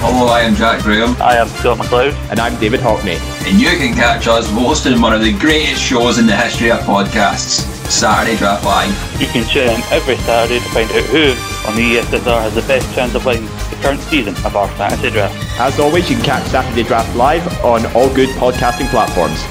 Hello, I am Jack Graham, I am Scott McLeod. And I'm David Hockney. And you can catch us hosting one of the greatest shows in the history of podcasts, Saturday Draft Live. You can tune in every Saturday to find out who on the ESSR has the best chance of winning the current season of our fantasy draft. As always, you can catch Saturday Draft Live on all good podcasting platforms.